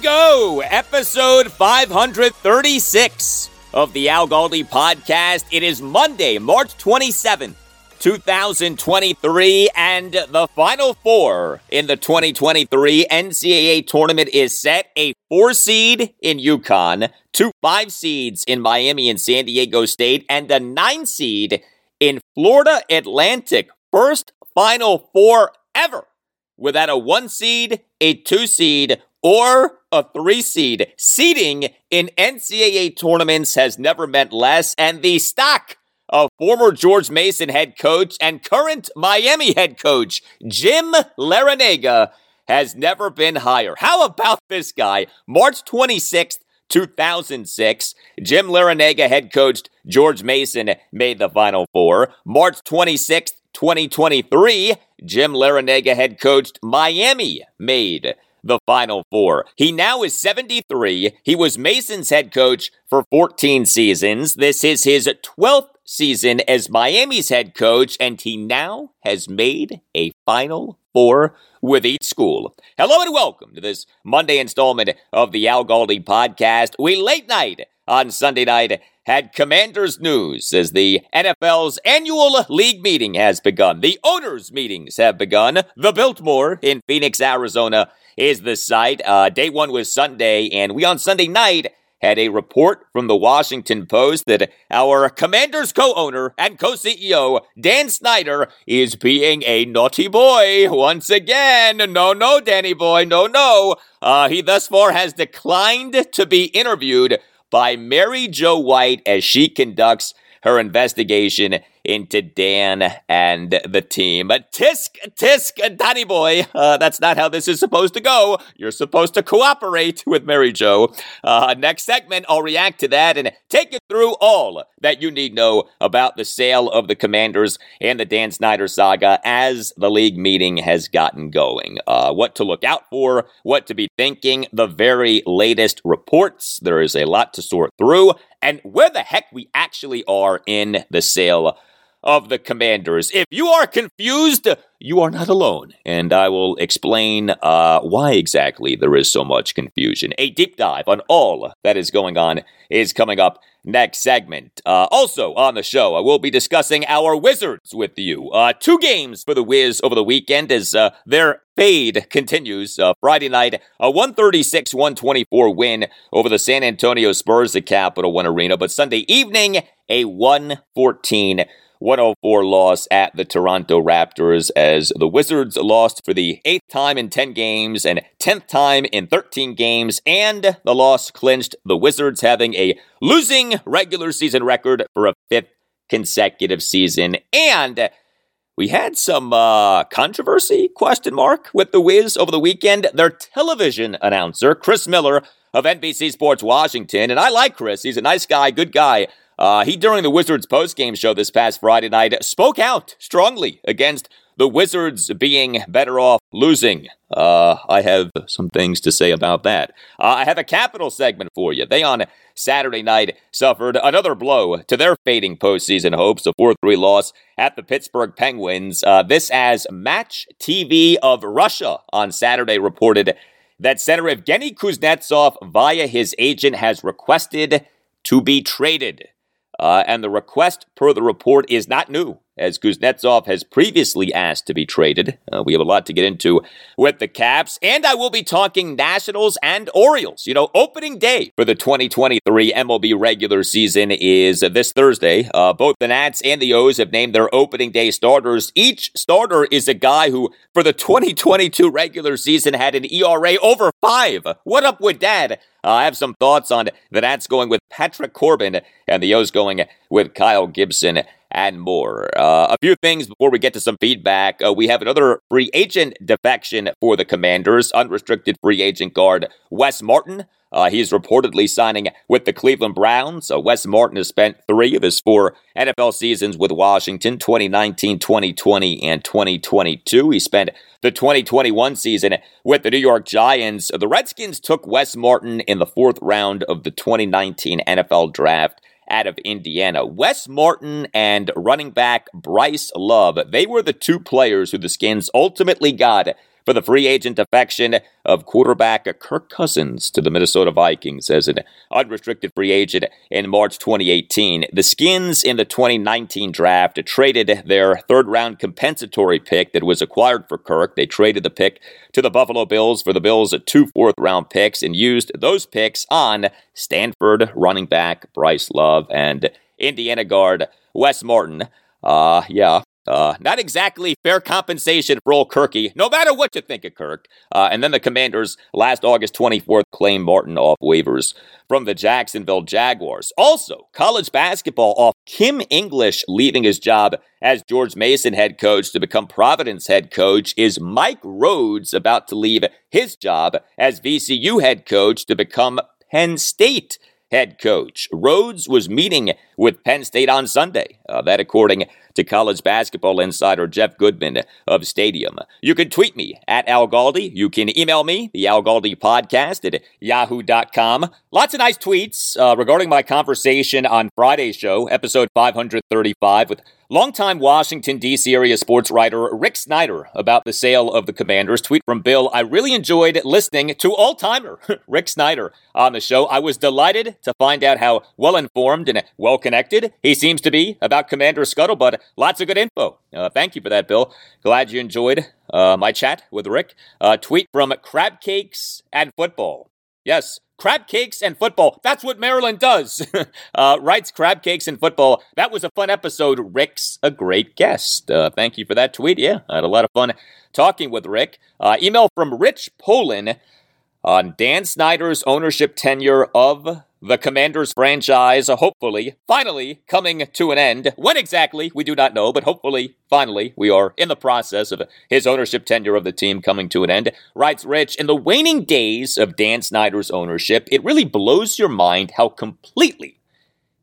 Go, episode 536 of the Al Galdi podcast. It is Monday, March 27th, 2023, and the final four in the 2023 NCAA tournament is set. A four seed in UConn, two five seeds in Miami and San Diego State, and a nine seed in Florida Atlantic. First final four ever without a one seed, a two seed, or a three seed. Seeding in NCAA tournaments has never meant less, and the stock of former George Mason head coach and current Miami head coach Jim Larrañaga has never been higher. How about this guy? March 26th, 2006, Jim Larrañaga head coached George Mason made the Final Four. March 26th, 2023, Jim Larrañaga head coached Miami made the Final Four. He now is 73. He was Mason's head coach for 14 seasons. This is his 12th season as Miami's head coach, and he now has made a Final Four with each school. Hello and welcome to this Monday installment of the Al Galdi podcast. We late night on Sunday night had Commanders news as the NFL's annual league meeting has begun. The owners' meetings have begun. The Biltmore in Phoenix, Arizona is the site. Uh, day one was Sunday, and we on Sunday night had a report from the Washington Post that our Commanders co owner and co CEO, Dan Snyder, is being a naughty boy once again. No, no, Danny boy, no, no. Uh, he thus far has declined to be interviewed by Mary Jo White as she conducts her investigation into Dan and the team. Tisk, tisk, Danny boy, uh, that's not how this is supposed to go. You're supposed to cooperate with Mary Jo. Uh, next segment, I'll react to that and take you through all that you need to know about the sale of the Commanders and the Dan Snyder saga as the league meeting has gotten going. Uh, what to look out for, what to be thinking, the very latest reports. There is a lot to sort through, and where the heck we actually are in the sale of the Commanders. If you are confused, you are not alone, and I will explain uh, why exactly there is so much confusion. A deep dive on all that is going on is coming up next segment. Uh, also on the show, I will be discussing our Wizards with you. Uh, two games for the Wiz over the weekend as uh, their fade continues. Uh, Friday night, a 136 124 win over the San Antonio Spurs at Capital One Arena, but Sunday evening, a 114 104 loss at the Toronto Raptors as the Wizards lost for the eighth time in 10 games and 10th time in 13 games, and the loss clinched the Wizards having a losing regular season record for a fifth consecutive season. And we had some uh, controversy, question mark, with the Wiz over the weekend. Their television announcer, Chris Miller of NBC Sports Washington, and I like Chris. He's a nice guy, good guy. Uh, he, during the Wizards postgame show this past Friday night, spoke out strongly against the Wizards being better off losing. Uh, I have some things to say about that. Uh, I have a capital segment for you. They on Saturday night suffered another blow to their fading postseason hopes, a 4 3 loss at the Pittsburgh Penguins. Uh, this as Match TV of Russia on Saturday reported that center Evgeny Kuznetsov, via his agent, has requested to be traded. Uh, and the request, per the report, is not new as Kuznetsov has previously asked to be traded. Uh, we have a lot to get into with the Caps, and I will be talking Nationals and Orioles. You know, opening day for the 2023 MLB regular season is this Thursday. Uh, both the Nats and the O's have named their opening day starters. Each starter is a guy who, for the 2022 regular season, had an ERA over five. What up with that? Uh, I have some thoughts on the Nats going with Patrick Corbin and the O's going with Kyle Gibson and more. Uh, a few things before we get to some feedback. Uh, we have another free agent defection for the Commanders. Unrestricted free agent guard Wes Martin. Uh, he's reportedly signing with the Cleveland Browns. Uh, Wes Martin has spent three of his four NFL seasons with Washington 2019, 2020, and 2022. He spent the 2021 season with the New York Giants. The Redskins took Wes Martin in the fourth round of the 2019 NFL Draft out of Indiana. Wes Martin and running back Bryce Love, they were the two players who the Skins ultimately got for the free agent defection of quarterback Kirk Cousins to the Minnesota Vikings as an unrestricted free agent in March 2018. The Skins in the 2019 draft traded their third round compensatory pick that was acquired for Kirk. They traded the pick to the Buffalo Bills for the Bills' two fourth round picks and used those picks on Stanford running back Bryce Love and Indiana guard Wes Martin. Uh, yeah, uh, not exactly fair compensation for old Kirky, no matter what you think of Kirk. Uh, and then the Commanders last August 24th claimed Martin off waivers from the Jacksonville Jaguars. Also, college basketball off Kim English leaving his job as George Mason head coach to become Providence head coach. Is Mike Rhodes about to leave his job as VCU head coach to become Penn State head coach. Rhodes was meeting with Penn State on Sunday. Uh, that, according to college basketball insider Jeff Goodman of Stadium. You can tweet me at Al Galdi. You can email me, the Al Galdi podcast at yahoo.com. Lots of nice tweets uh, regarding my conversation on Friday's show, episode 535, with Longtime Washington, D.C. area sports writer Rick Snyder about the sale of the Commanders. Tweet from Bill I really enjoyed listening to all timer Rick Snyder on the show. I was delighted to find out how well informed and well connected he seems to be about Commander Scuttlebutt. Lots of good info. Uh, thank you for that, Bill. Glad you enjoyed uh, my chat with Rick. Uh, tweet from Crab Cakes and Football. Yes, crab cakes and football. That's what Maryland does. uh, writes crab cakes and football. That was a fun episode. Rick's a great guest. Uh, thank you for that tweet. Yeah, I had a lot of fun talking with Rick. Uh, email from Rich Polin on Dan Snyder's ownership tenure of the Commanders franchise, hopefully, finally coming to an end. When exactly, we do not know, but hopefully, finally, we are in the process of his ownership tenure of the team coming to an end. Writes Rich, in the waning days of Dan Snyder's ownership, it really blows your mind how completely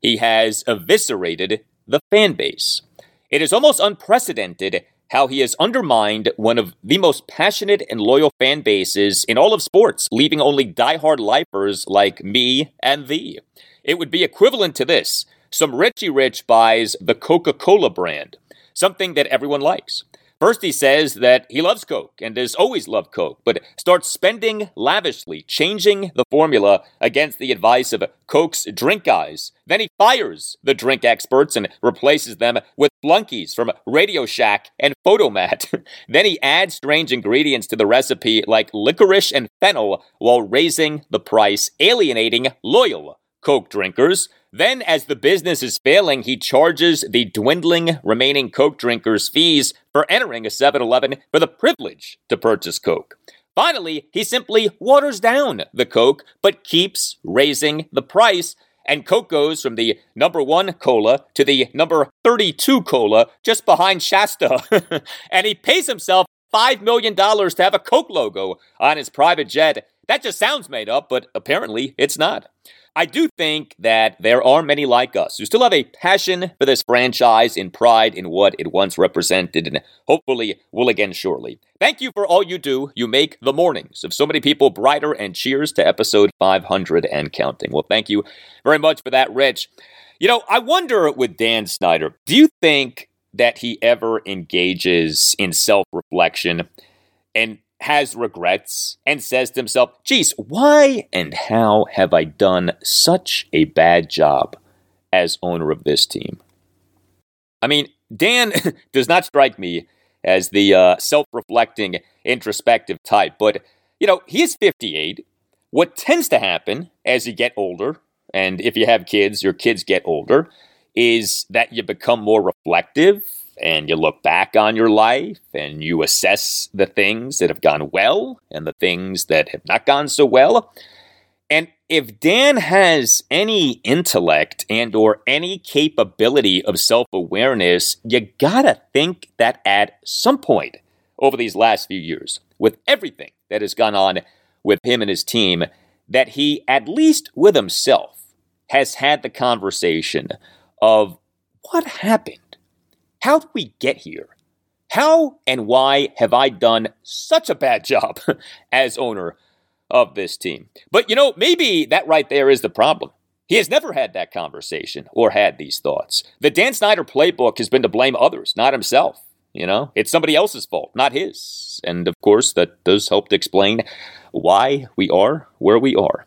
he has eviscerated the fan base. It is almost unprecedented how he has undermined one of the most passionate and loyal fan bases in all of sports, leaving only die-hard lifers like me and thee. It would be equivalent to this. Some Richie Rich buys the Coca Cola brand, something that everyone likes. First, he says that he loves Coke and has always loved Coke, but starts spending lavishly, changing the formula against the advice of Coke's drink guys. Then he fires the drink experts and replaces them with flunkies from Radio Shack and Fotomat. then he adds strange ingredients to the recipe like licorice and fennel while raising the price, alienating loyal Coke drinkers. Then, as the business is failing, he charges the dwindling remaining Coke drinkers fees for entering a 7 Eleven for the privilege to purchase Coke. Finally, he simply waters down the Coke, but keeps raising the price. And Coke goes from the number one cola to the number 32 cola just behind Shasta. and he pays himself $5 million to have a Coke logo on his private jet. That just sounds made up, but apparently it's not. I do think that there are many like us who still have a passion for this franchise and pride in what it once represented and hopefully will again shortly. Thank you for all you do. You make the mornings of so many people brighter and cheers to episode 500 and counting. Well, thank you very much for that, Rich. You know, I wonder with Dan Snyder, do you think that he ever engages in self reflection and has regrets and says to himself, geez, why and how have I done such a bad job as owner of this team? I mean, Dan does not strike me as the uh, self reflecting, introspective type, but, you know, he is 58. What tends to happen as you get older, and if you have kids, your kids get older, is that you become more reflective and you look back on your life and you assess the things that have gone well and the things that have not gone so well. And if Dan has any intellect and or any capability of self-awareness, you got to think that at some point over these last few years with everything that has gone on with him and his team that he at least with himself has had the conversation of what happened how did we get here? How and why have I done such a bad job as owner of this team? But you know, maybe that right there is the problem. He has never had that conversation or had these thoughts. The Dan Snyder playbook has been to blame others, not himself. You know, it's somebody else's fault, not his. And of course, that does help to explain why we are where we are.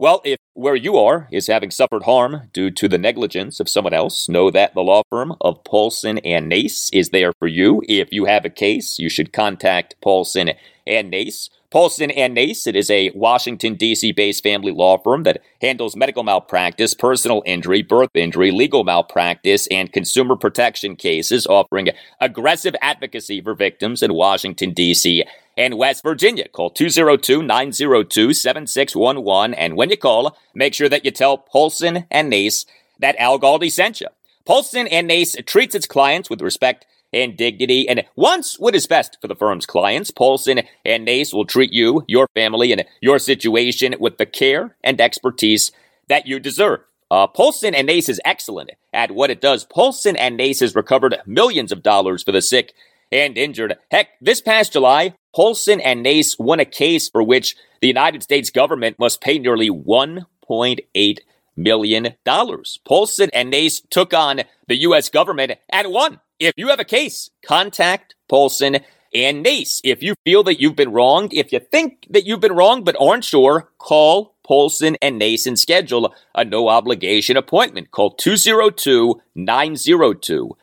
Well, if where you are is having suffered harm due to the negligence of someone else, know that the law firm of Paulson and Nace is there for you. If you have a case, you should contact Paulson and Nace. Paulson and Nace, it is a Washington, D.C. based family law firm that handles medical malpractice, personal injury, birth injury, legal malpractice, and consumer protection cases, offering aggressive advocacy for victims in Washington, D.C. and West Virginia. Call 202 902 7611. And when you call, make sure that you tell Paulson and Nace that Al Galdi sent you. Paulson and Nace treats its clients with respect and dignity and wants what is best for the firm's clients. Paulson and Nace will treat you, your family, and your situation with the care and expertise that you deserve. Uh, Paulson and Nace is excellent at what it does. Paulson and Nace has recovered millions of dollars for the sick and injured. Heck, this past July, Paulson and Nace won a case for which the United States government must pay nearly $1.8 million. Paulson and Nace took on the U.S. government and won. If you have a case, contact Paulson and Nace. If you feel that you've been wronged, if you think that you've been wronged but aren't sure, call Paulson and Nace and schedule a no obligation appointment. Call 202 902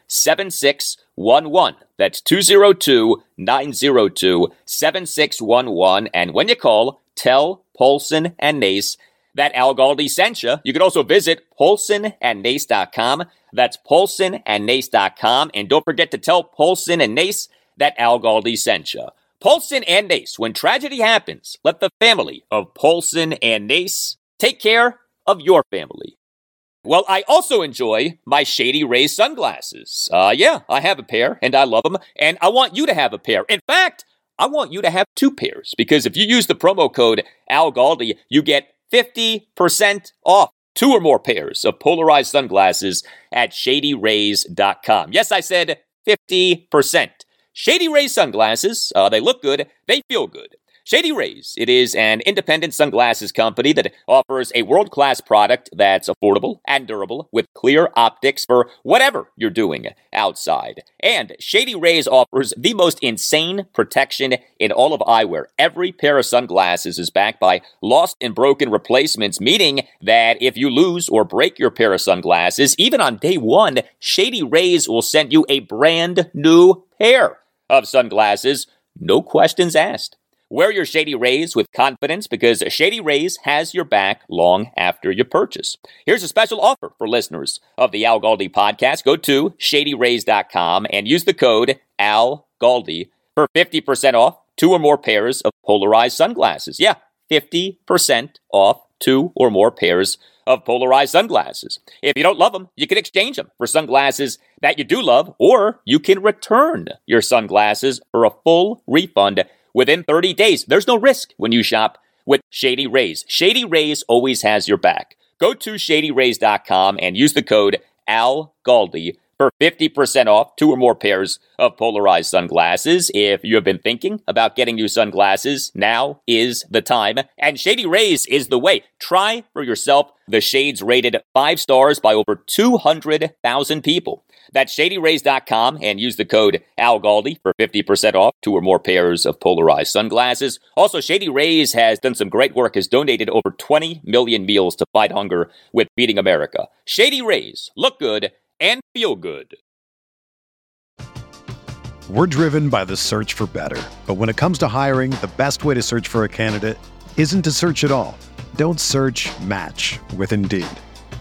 7611. That's 202 902 7611. And when you call, tell Paulson and Nace that Al Galdi sent you. You can also visit paulsonandnace.com. That's paulsonandnace.com. And don't forget to tell Paulson and Nace that Al Galdi sent you. Paulson and Nace, when tragedy happens, let the family of Paulson and Nace take care of your family. Well, I also enjoy my Shady Rays sunglasses. Uh, yeah, I have a pair and I love them, and I want you to have a pair. In fact, I want you to have two pairs because if you use the promo code Al Galdi, you get 50% off two or more pairs of polarized sunglasses at shadyrays.com. Yes, I said 50%. Shady Rays sunglasses, uh, they look good, they feel good. Shady Rays. It is an independent sunglasses company that offers a world class product that's affordable and durable with clear optics for whatever you're doing outside. And Shady Rays offers the most insane protection in all of eyewear. Every pair of sunglasses is backed by lost and broken replacements, meaning that if you lose or break your pair of sunglasses, even on day one, Shady Rays will send you a brand new pair of sunglasses. No questions asked. Wear your Shady Rays with confidence because Shady Rays has your back long after your purchase. Here's a special offer for listeners of the Al Galdi podcast. Go to shadyrays.com and use the code Al Galdi for 50% off two or more pairs of polarized sunglasses. Yeah, 50% off two or more pairs of polarized sunglasses. If you don't love them, you can exchange them for sunglasses that you do love, or you can return your sunglasses for a full refund within 30 days. There's no risk when you shop with Shady Rays. Shady Rays always has your back. Go to shadyrays.com and use the code ALGALDI for 50% off two or more pairs of polarized sunglasses. If you have been thinking about getting new sunglasses, now is the time. And Shady Rays is the way. Try for yourself the shades rated five stars by over 200,000 people. That's shadyrays.com and use the code ALGALDI for 50% off two or more pairs of polarized sunglasses. Also, Shady Rays has done some great work, has donated over 20 million meals to fight hunger with Feeding America. Shady Rays, look good and feel good. We're driven by the search for better. But when it comes to hiring, the best way to search for a candidate isn't to search at all. Don't search match with Indeed.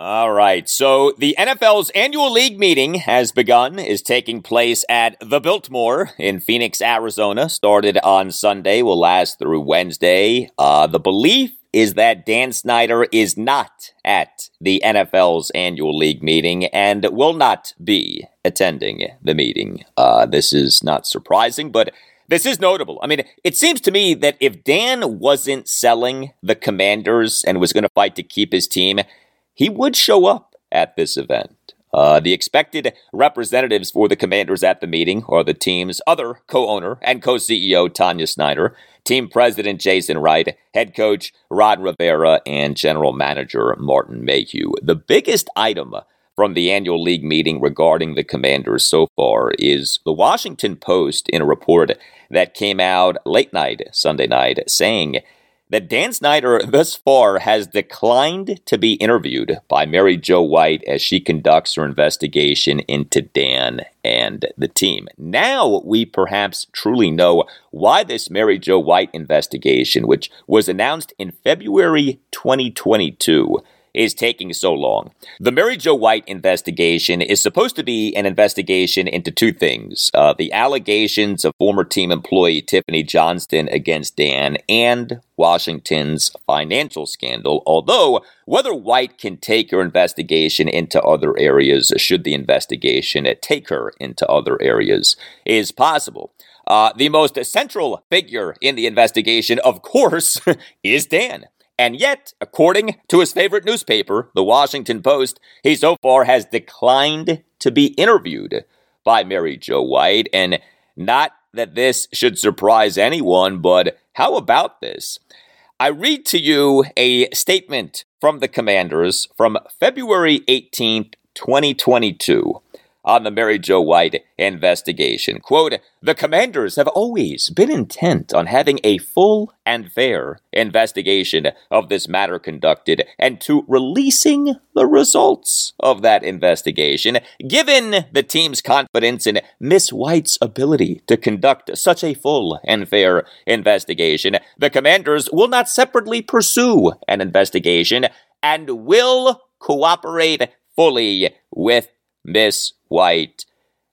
All right. So the NFL's annual league meeting has begun, is taking place at the Biltmore in Phoenix, Arizona. Started on Sunday, will last through Wednesday. Uh, the belief is that Dan Snyder is not at the NFL's annual league meeting and will not be attending the meeting. Uh, this is not surprising, but this is notable. I mean, it seems to me that if Dan wasn't selling the commanders and was going to fight to keep his team, he would show up at this event. Uh, the expected representatives for the commanders at the meeting are the team's other co owner and co CEO, Tanya Snyder, team president, Jason Wright, head coach, Ron Rivera, and general manager, Martin Mayhew. The biggest item from the annual league meeting regarding the commanders so far is the Washington Post in a report that came out late night, Sunday night, saying that Dan Snyder thus far has declined to be interviewed by Mary Jo White as she conducts her investigation into Dan and the team. Now we perhaps truly know why this Mary Jo White investigation, which was announced in February 2022, is taking so long. The Mary Jo White investigation is supposed to be an investigation into two things uh, the allegations of former team employee Tiffany Johnston against Dan and Washington's financial scandal. Although, whether White can take her investigation into other areas, should the investigation take her into other areas, is possible. Uh, the most central figure in the investigation, of course, is Dan. And yet, according to his favorite newspaper, the Washington Post, he so far has declined to be interviewed by Mary Jo White. And not that this should surprise anyone, but how about this? I read to you a statement from the commanders from February 18th, 2022 on the Mary Jo White investigation. Quote, the commanders have always been intent on having a full and fair investigation of this matter conducted and to releasing the results of that investigation. Given the team's confidence in Miss White's ability to conduct such a full and fair investigation, the commanders will not separately pursue an investigation and will cooperate fully with Miss White.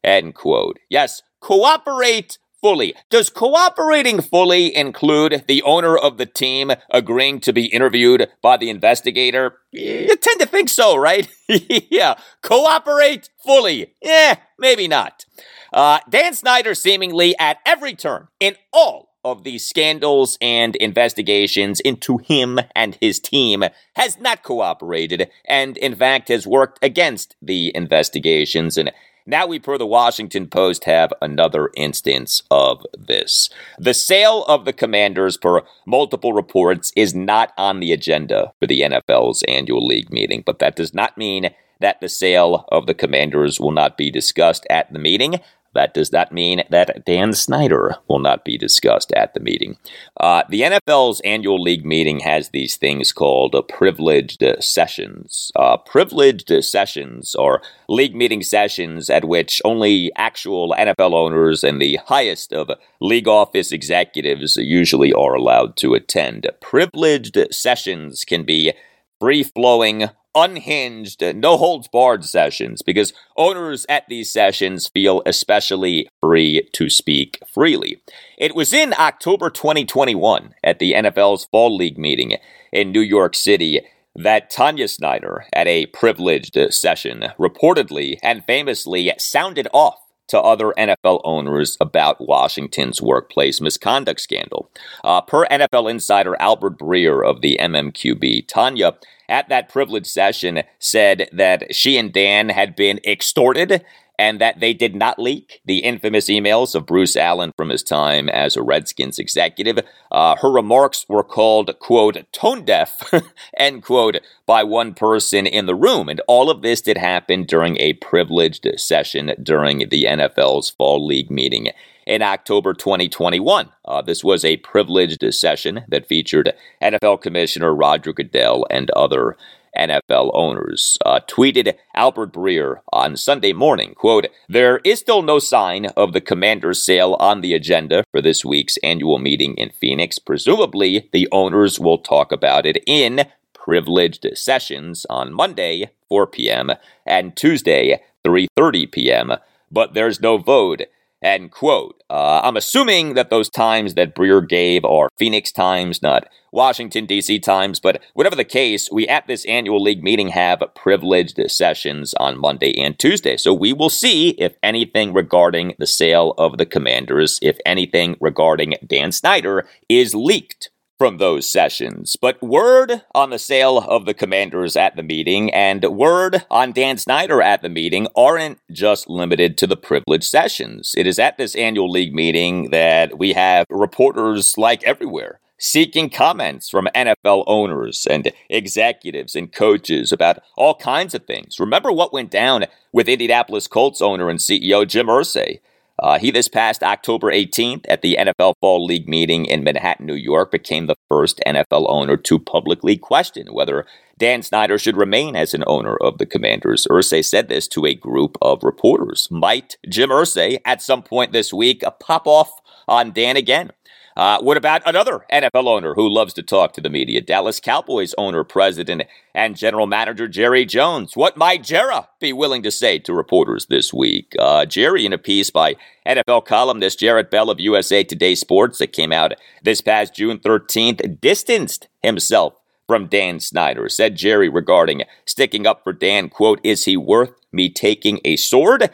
End quote. Yes, cooperate fully. Does cooperating fully include the owner of the team agreeing to be interviewed by the investigator? You tend to think so, right? yeah. Cooperate fully. Yeah, maybe not. Uh, Dan Snyder seemingly at every turn in all of these scandals and investigations into him and his team has not cooperated and, in fact, has worked against the investigations and now we, per the Washington Post, have another instance of this. The sale of the commanders, per multiple reports, is not on the agenda for the NFL's annual league meeting, but that does not mean that the sale of the commanders will not be discussed at the meeting. That does not mean that Dan Snyder will not be discussed at the meeting. Uh, the NFL's annual league meeting has these things called uh, privileged sessions. Uh, privileged sessions are league meeting sessions at which only actual NFL owners and the highest of league office executives usually are allowed to attend. Privileged sessions can be free flowing, unhinged, no holds barred sessions because owners at these sessions feel especially free to speak freely. It was in October 2021 at the NFL's Fall League meeting in New York City that Tanya Snyder, at a privileged session, reportedly and famously sounded off to other NFL owners about Washington's workplace misconduct scandal. Uh, per NFL insider Albert Breer of the MMQB, Tanya at that privileged session said that she and Dan had been extorted and that they did not leak the infamous emails of Bruce Allen from his time as a Redskins executive. Uh, her remarks were called, quote, tone deaf, end quote, by one person in the room. And all of this did happen during a privileged session during the NFL's Fall League meeting in October 2021. Uh, this was a privileged session that featured NFL Commissioner Roger Goodell and other NFL owners. Uh, tweeted Albert Breer on Sunday morning, quote, There is still no sign of the commander's sale on the agenda for this week's annual meeting in Phoenix. Presumably, the owners will talk about it in privileged sessions on Monday, 4 p.m., and Tuesday, 3.30 p.m., but there's no vote End quote. Uh, I'm assuming that those times that Breer gave are Phoenix times, not Washington, D.C. times, but whatever the case, we at this annual league meeting have privileged sessions on Monday and Tuesday. So we will see if anything regarding the sale of the commanders, if anything regarding Dan Snyder is leaked from those sessions. But word on the sale of the commanders at the meeting and word on Dan Snyder at the meeting aren't just limited to the privileged sessions. It is at this annual league meeting that we have reporters like everywhere seeking comments from NFL owners and executives and coaches about all kinds of things. Remember what went down with Indianapolis Colts owner and CEO Jim Irsay? Uh, he, this past October 18th, at the NFL Fall League meeting in Manhattan, New York, became the first NFL owner to publicly question whether Dan Snyder should remain as an owner of the Commanders. Irsay said this to a group of reporters. Might Jim Irsay, at some point this week, pop off on Dan again? Uh, what about another NFL owner who loves to talk to the media? Dallas Cowboys owner, president, and general manager Jerry Jones. What might Jerry be willing to say to reporters this week? Uh, Jerry, in a piece by NFL columnist Jarrett Bell of USA Today Sports that came out this past June 13th, distanced himself from Dan Snyder. Said Jerry regarding sticking up for Dan, quote, is he worth me taking a sword?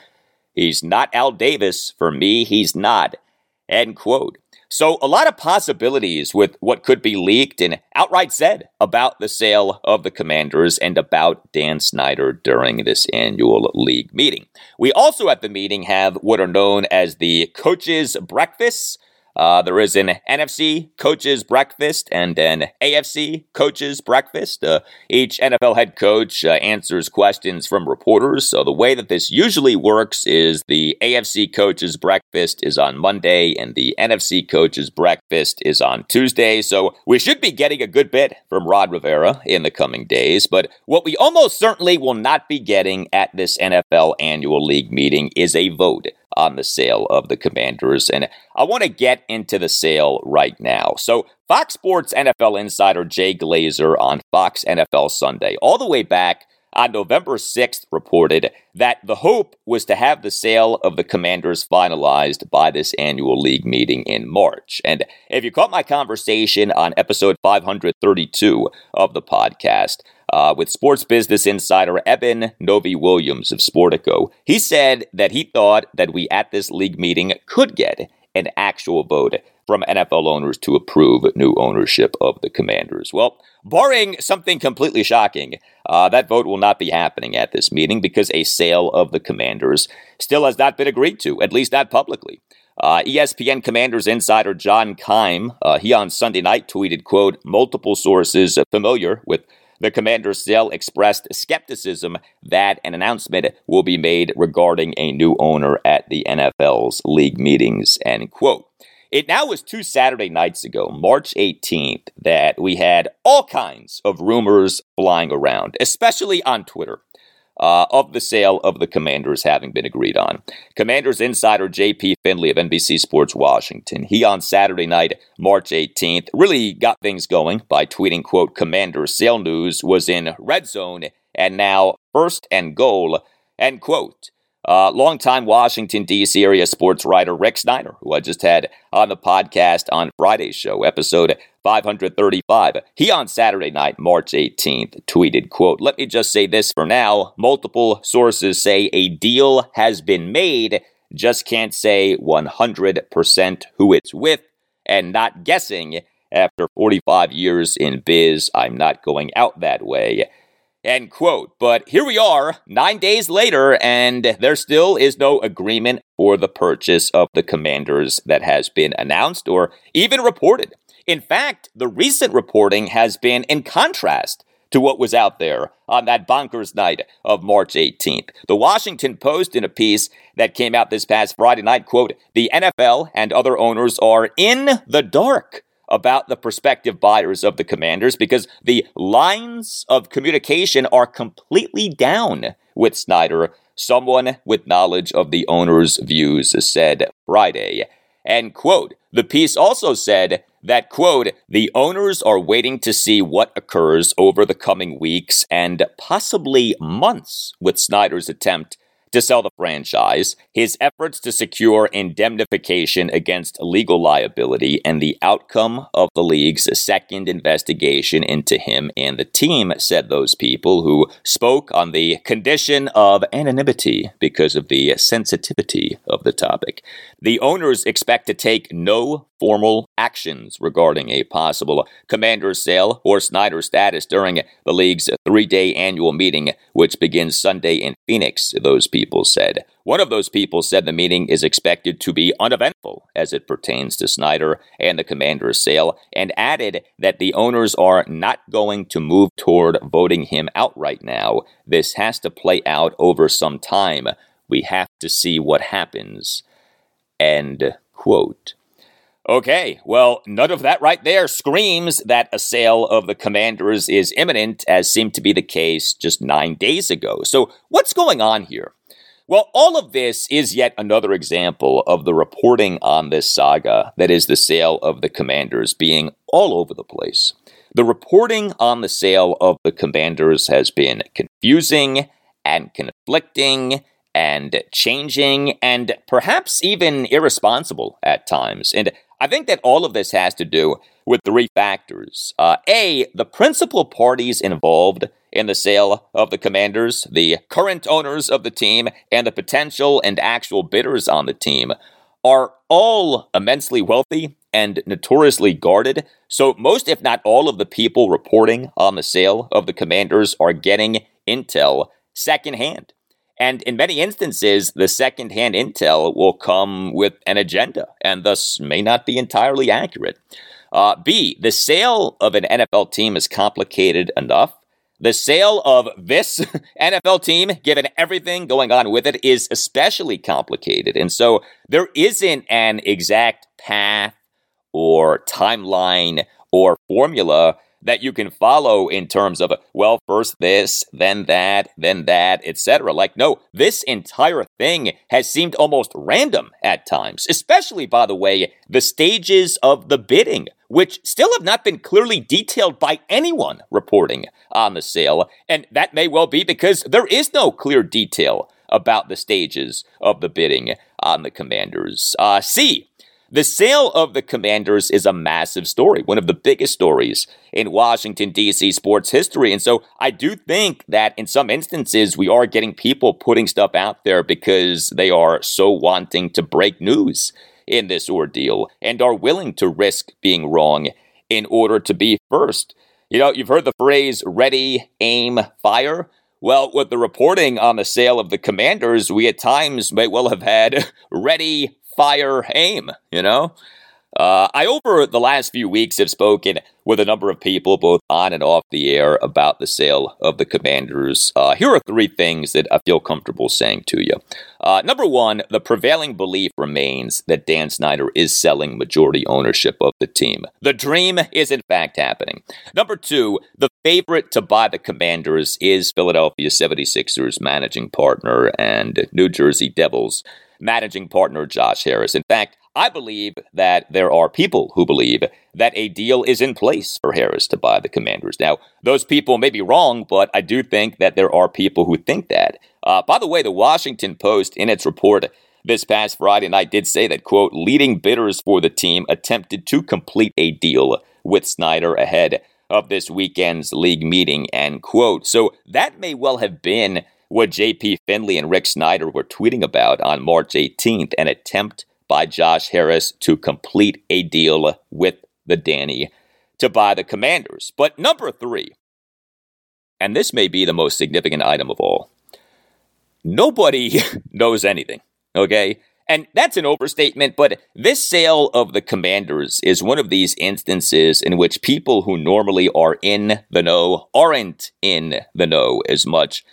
He's not Al Davis. For me, he's not. End quote. So, a lot of possibilities with what could be leaked and outright said about the sale of the Commanders and about Dan Snyder during this annual league meeting. We also at the meeting have what are known as the coaches' breakfasts. Uh, there is an NFC coaches breakfast and an AFC coaches breakfast. Uh, each NFL head coach uh, answers questions from reporters. So the way that this usually works is the AFC coaches breakfast is on Monday and the NFC coaches breakfast is on Tuesday. So we should be getting a good bit from Ron Rivera in the coming days. But what we almost certainly will not be getting at this NFL annual league meeting is a vote on the sale of the Commanders. And I want to get into the sale right now. So, Fox Sports NFL insider Jay Glazer on Fox NFL Sunday, all the way back on November 6th, reported that the hope was to have the sale of the Commanders finalized by this annual league meeting in March. And if you caught my conversation on episode 532 of the podcast, uh, with sports business insider Eben Novy-Williams of Sportico. He said that he thought that we at this league meeting could get an actual vote from NFL owners to approve new ownership of the Commanders. Well, barring something completely shocking, uh, that vote will not be happening at this meeting because a sale of the Commanders still has not been agreed to, at least not publicly. Uh, ESPN Commanders insider John Keim, uh, he on Sunday night tweeted, quote, multiple sources familiar with the Commanders sale expressed skepticism that an announcement will be made regarding a new owner at the NFL's league meetings, end quote. It now was two Saturday nights ago, March 18th, that we had all kinds of rumors flying around, especially on Twitter. Uh, of the sale of the Commanders having been agreed on. Commanders insider J.P. Finlay of NBC Sports Washington, he on Saturday night, March 18th, really got things going by tweeting, quote, Commander sale news was in red zone and now first and goal, end quote. Uh, longtime Washington, D.C. area sports writer Rick Snyder, who I just had on the podcast on Friday's show, episode 535. He on Saturday night, March 18th, tweeted, quote, Let me just say this for now. Multiple sources say a deal has been made, just can't say 100% who it's with, and not guessing. After 45 years in biz, I'm not going out that way. End quote. But here we are, nine days later, and there still is no agreement for the purchase of the commanders that has been announced or even reported. In fact, the recent reporting has been in contrast to what was out there on that bonkers night of March 18th. The Washington Post, in a piece that came out this past Friday night, quote, the NFL and other owners are in the dark about the prospective buyers of the commanders because the lines of communication are completely down with Snyder, someone with knowledge of the owner's views said Friday. And quote, the piece also said that, quote, the owners are waiting to see what occurs over the coming weeks and possibly months with Snyder's attempt to sell the franchise, his efforts to secure indemnification against legal liability, and the outcome of the league's second investigation into him and the team, said those people who spoke on the condition of anonymity because of the sensitivity of the topic. The owners expect to take no formal actions regarding a possible commander's sale or Snyder status during the league's three day annual meeting, which begins Sunday in Phoenix, those people said. One of those people said the meeting is expected to be uneventful as it pertains to Snyder and the commander's sale, and added that the owners are not going to move toward voting him out right now. This has to play out over some time. We have to see what happens. End quote. Okay, well, none of that right there screams that a sale of the Commanders is imminent, as seemed to be the case just nine days ago. So, what's going on here? Well, all of this is yet another example of the reporting on this saga that is the sale of the Commanders being all over the place. The reporting on the sale of the Commanders has been confusing and conflicting and changing and perhaps even irresponsible at times. And I think that all of this has to do with three factors. Uh, a, the principal parties involved in the sale of the commanders, the current owners of the team, and the potential and actual bidders on the team are all immensely wealthy and notoriously guarded. So, most, if not all, of the people reporting on the sale of the commanders are getting intel secondhand. And in many instances, the secondhand intel will come with an agenda and thus may not be entirely accurate. Uh, B, the sale of an NFL team is complicated enough. The sale of this NFL team, given everything going on with it, is especially complicated. And so there isn't an exact path or timeline or formula that you can follow in terms of well first this then that then that etc like no this entire thing has seemed almost random at times especially by the way the stages of the bidding which still have not been clearly detailed by anyone reporting on the sale. And that may well be because there is no clear detail about the stages of the bidding on the commanders. Uh, c the sale of the Commanders is a massive story, one of the biggest stories in Washington, D.C. sports history. And so I do think that in some instances, we are getting people putting stuff out there because they are so wanting to break news. in this ordeal and are willing to risk being wrong in order to be first. You know, you've heard the phrase ready, aim, fire. Well, with the reporting on the sale of the commanders, we at times may well have had ready, fire, aim, you know? Uh, I, over the last few weeks, have spoken with a number of people, both on and off the air, about the sale of the commanders. Uh, here are three things that I feel comfortable saying to you. Uh, number one, the prevailing belief remains that Dan Snyder is selling majority ownership of the team. The dream is, in fact, happening. Number two, the favorite to buy the commanders is Philadelphia 76ers managing partner and New Jersey Devils managing partner Josh Harris. In fact, I believe that there are people who believe that a deal is in place for Harris to buy the Commanders. Now, those people may be wrong, but I do think that there are people who think that. Uh, by the way, the Washington Post, in its report this past Friday night, did say that, quote, leading bidders for the team attempted to complete a deal with Snyder ahead of this weekend's league meeting, end quote. So that may well have been what JP Finlay and Rick Snider were tweeting about on March 18th, an attempt by Josh Harris to complete a deal with the Danny to buy the commanders. But number three, and this may be the most significant item of all, nobody knows anything, okay? And that's an overstatement, but this sale of the commanders is one of these instances in which people who normally are in the know aren't in the know as much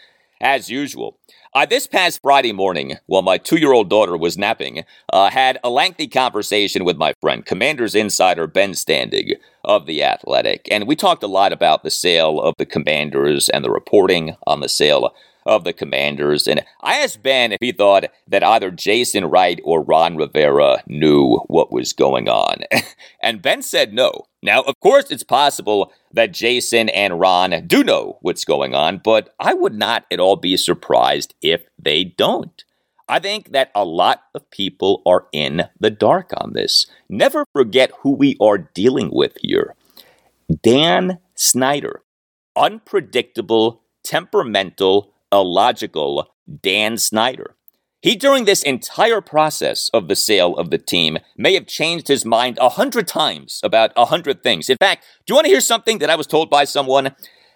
as usual. Uh, this past Friday morning, while my two year old daughter was napping, uh, had a lengthy conversation with my friend, Commanders insider Ben Standig of The Athletic. And we talked a lot about the sale of the Commanders and the reporting on the sale of the Commanders. And I asked Ben if he thought that either Jason Wright or Ron Rivera knew what was going on. and Ben said no. Now, of course, it's possible that Jason and Ron do know what's going on, but I would not at all be surprised if they don't. I think that a lot of people are in the dark on this. Never forget who we are dealing with here Dan Snyder. Unpredictable, temperamental, illogical Dan Snyder. He, during this entire process of the sale of the team, may have changed his mind a hundred times about a hundred things. In fact, do you want to hear something that I was told by someone?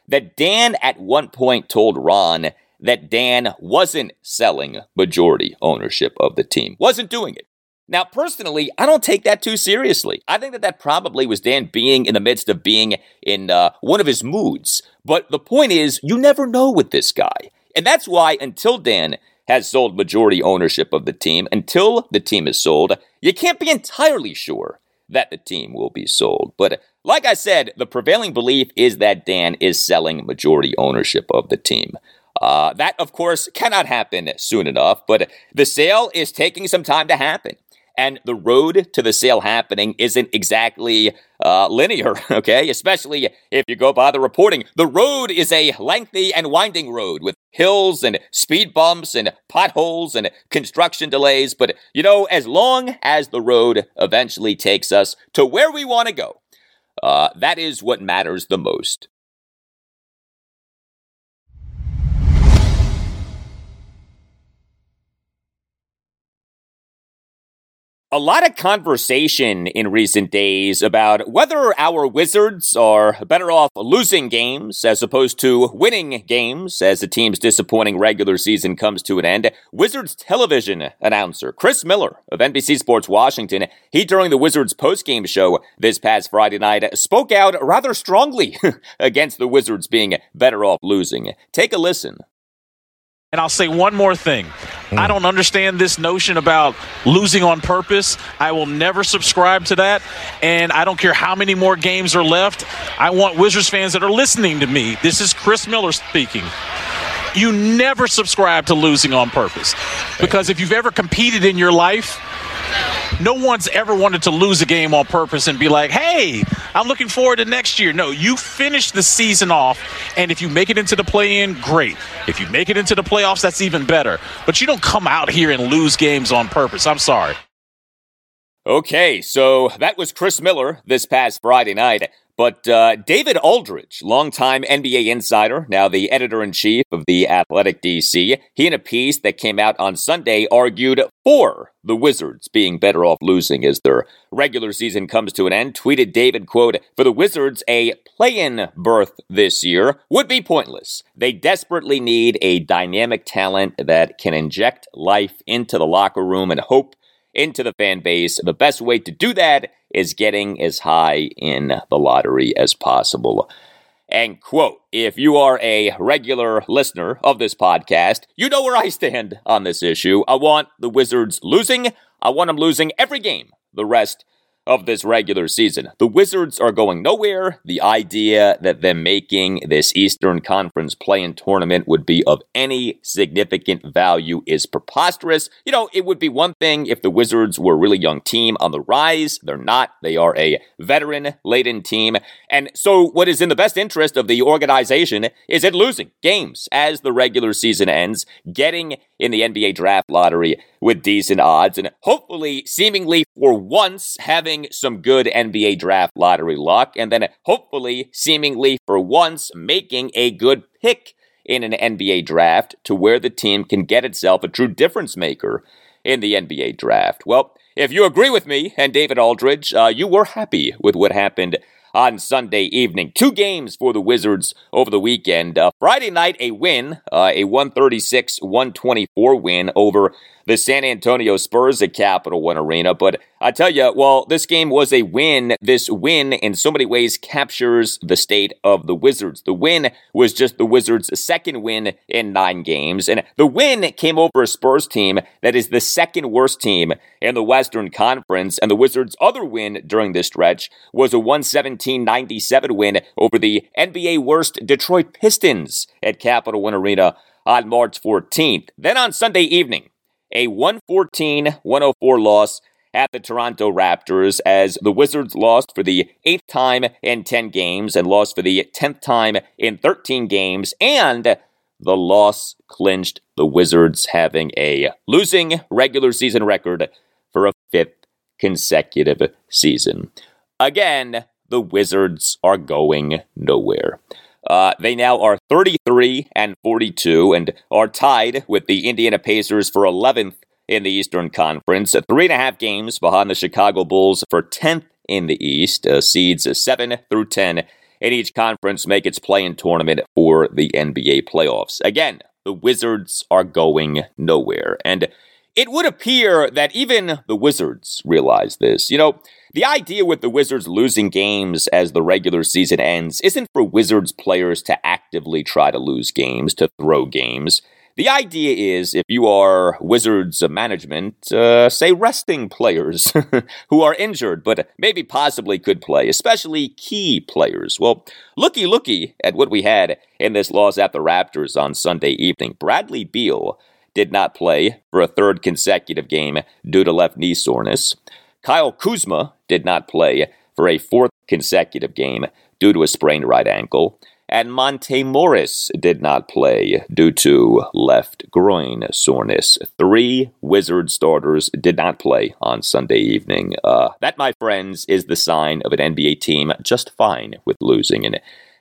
That Dan at one point told Ron that Dan wasn't selling majority ownership of the team, wasn't doing it. Now, personally, I don't take that too seriously. I think that that probably was Dan being in the midst of being in uh, one of his moods. But the point is, you never know with this guy. And that's why until Dan has sold majority ownership of the team, until the team is sold, you can't be entirely sure that the team will be sold. But like I said, the prevailing belief is that Dan is selling majority ownership of the team. Uh, that, of course, cannot happen soon enough, but the sale is taking some time to happen and the road to the sale happening isn't exactly uh, linear, okay? Especially if you go by the reporting. The road is a lengthy and winding road with hills and speed bumps and potholes and construction delays. But, you know, as long as the road eventually takes us to where we want to go, uh, that is what matters the most. A lot of conversation in recent days about whether our Wizards are better off losing games as opposed to winning games as the team's disappointing regular season comes to an end. Wizards television announcer Chris Miller of NBC Sports Washington, he during the Wizards postgame show this past Friday night spoke out rather strongly against the Wizards being better off losing. Take a listen. And I'll say one more thing. Mm. I don't understand this notion about losing on purpose. I will never subscribe to that. And I don't care how many more games are left. I want Wizards fans that are listening to me. This is Chris Miller speaking. You never subscribe to losing on purpose. Because if you've ever competed in your life, no one's ever wanted to lose a game on purpose and be like, hey, I'm looking forward to next year. No, you finish the season off, and if you make it into the play in, great. If you make it into the playoffs, that's even better. But you don't come out here and lose games on purpose. I'm sorry. Okay, so that was Chris Miller this past Friday night. But uh, David Aldridge, longtime NBA insider, now the editor in chief of the Athletic DC, he in a piece that came out on Sunday argued for the Wizards being better off losing as their regular season comes to an end. Tweeted David, quote, For the Wizards, a play in berth this year would be pointless. They desperately need a dynamic talent that can inject life into the locker room and hope into the fan base. The best way to do that is getting as high in the lottery as possible. And quote, if you are a regular listener of this podcast, you know where I stand on this issue. I want the Wizards losing. I want them losing every game the rest of this regular season. The Wizards are going nowhere. The idea that them making this Eastern Conference play-in tournament would be of any significant value is preposterous. You know, it would be one thing if the Wizards were a really young team on the rise. They're not. They are a veteran-laden team. And so what is in the best interest of the organization is it losing games as the regular season ends, getting in the NBA draft lottery with decent odds, and hopefully, seemingly for once, having some good NBA draft lottery luck, and then hopefully, seemingly for once, making a good pick in an NBA draft to where the team can get itself a true difference maker in the NBA draft. Well, if you agree with me and David Aldridge, uh, you were happy with what happened on Sunday evening. Two games for the Wizards over the weekend. Uh, Friday night, a win, uh, a 136 124 win over the San Antonio Spurs at Capital One Arena. But I tell you, well, this game was a win. This win, in so many ways, captures the state of the Wizards. The win was just the Wizards' second win in nine games. And the win came over a Spurs team that is the second worst team in the Western Conference. And the Wizards' other win during this stretch was a 117 97 win over the NBA worst Detroit Pistons at Capital One Arena on March 14th. Then on Sunday evening, a 114 104 loss at the Toronto Raptors as the Wizards lost for the eighth time in 10 games and lost for the 10th time in 13 games. And the loss clinched the Wizards having a losing regular season record for a fifth consecutive season. Again, the Wizards are going nowhere. Uh, they now are 33 and 42 and are tied with the Indiana Pacers for 11th in the Eastern Conference, three and a half games behind the Chicago Bulls for 10th in the East. Uh, seeds 7 through 10 in each conference make its play-in tournament for the NBA playoffs. Again, the Wizards are going nowhere. And it would appear that even the Wizards realize this. You know, the idea with the Wizards losing games as the regular season ends isn't for Wizards players to actively try to lose games, to throw games. The idea is if you are Wizards management, uh, say resting players who are injured but maybe possibly could play, especially key players. Well, looky looky at what we had in this loss at the Raptors on Sunday evening. Bradley Beal did not play for a third consecutive game due to left knee soreness. Kyle Kuzma did not play for a fourth consecutive game due to a sprained right ankle. And Monte Morris did not play due to left groin soreness. Three Wizard starters did not play on Sunday evening. Uh, that, my friends, is the sign of an NBA team just fine with losing. And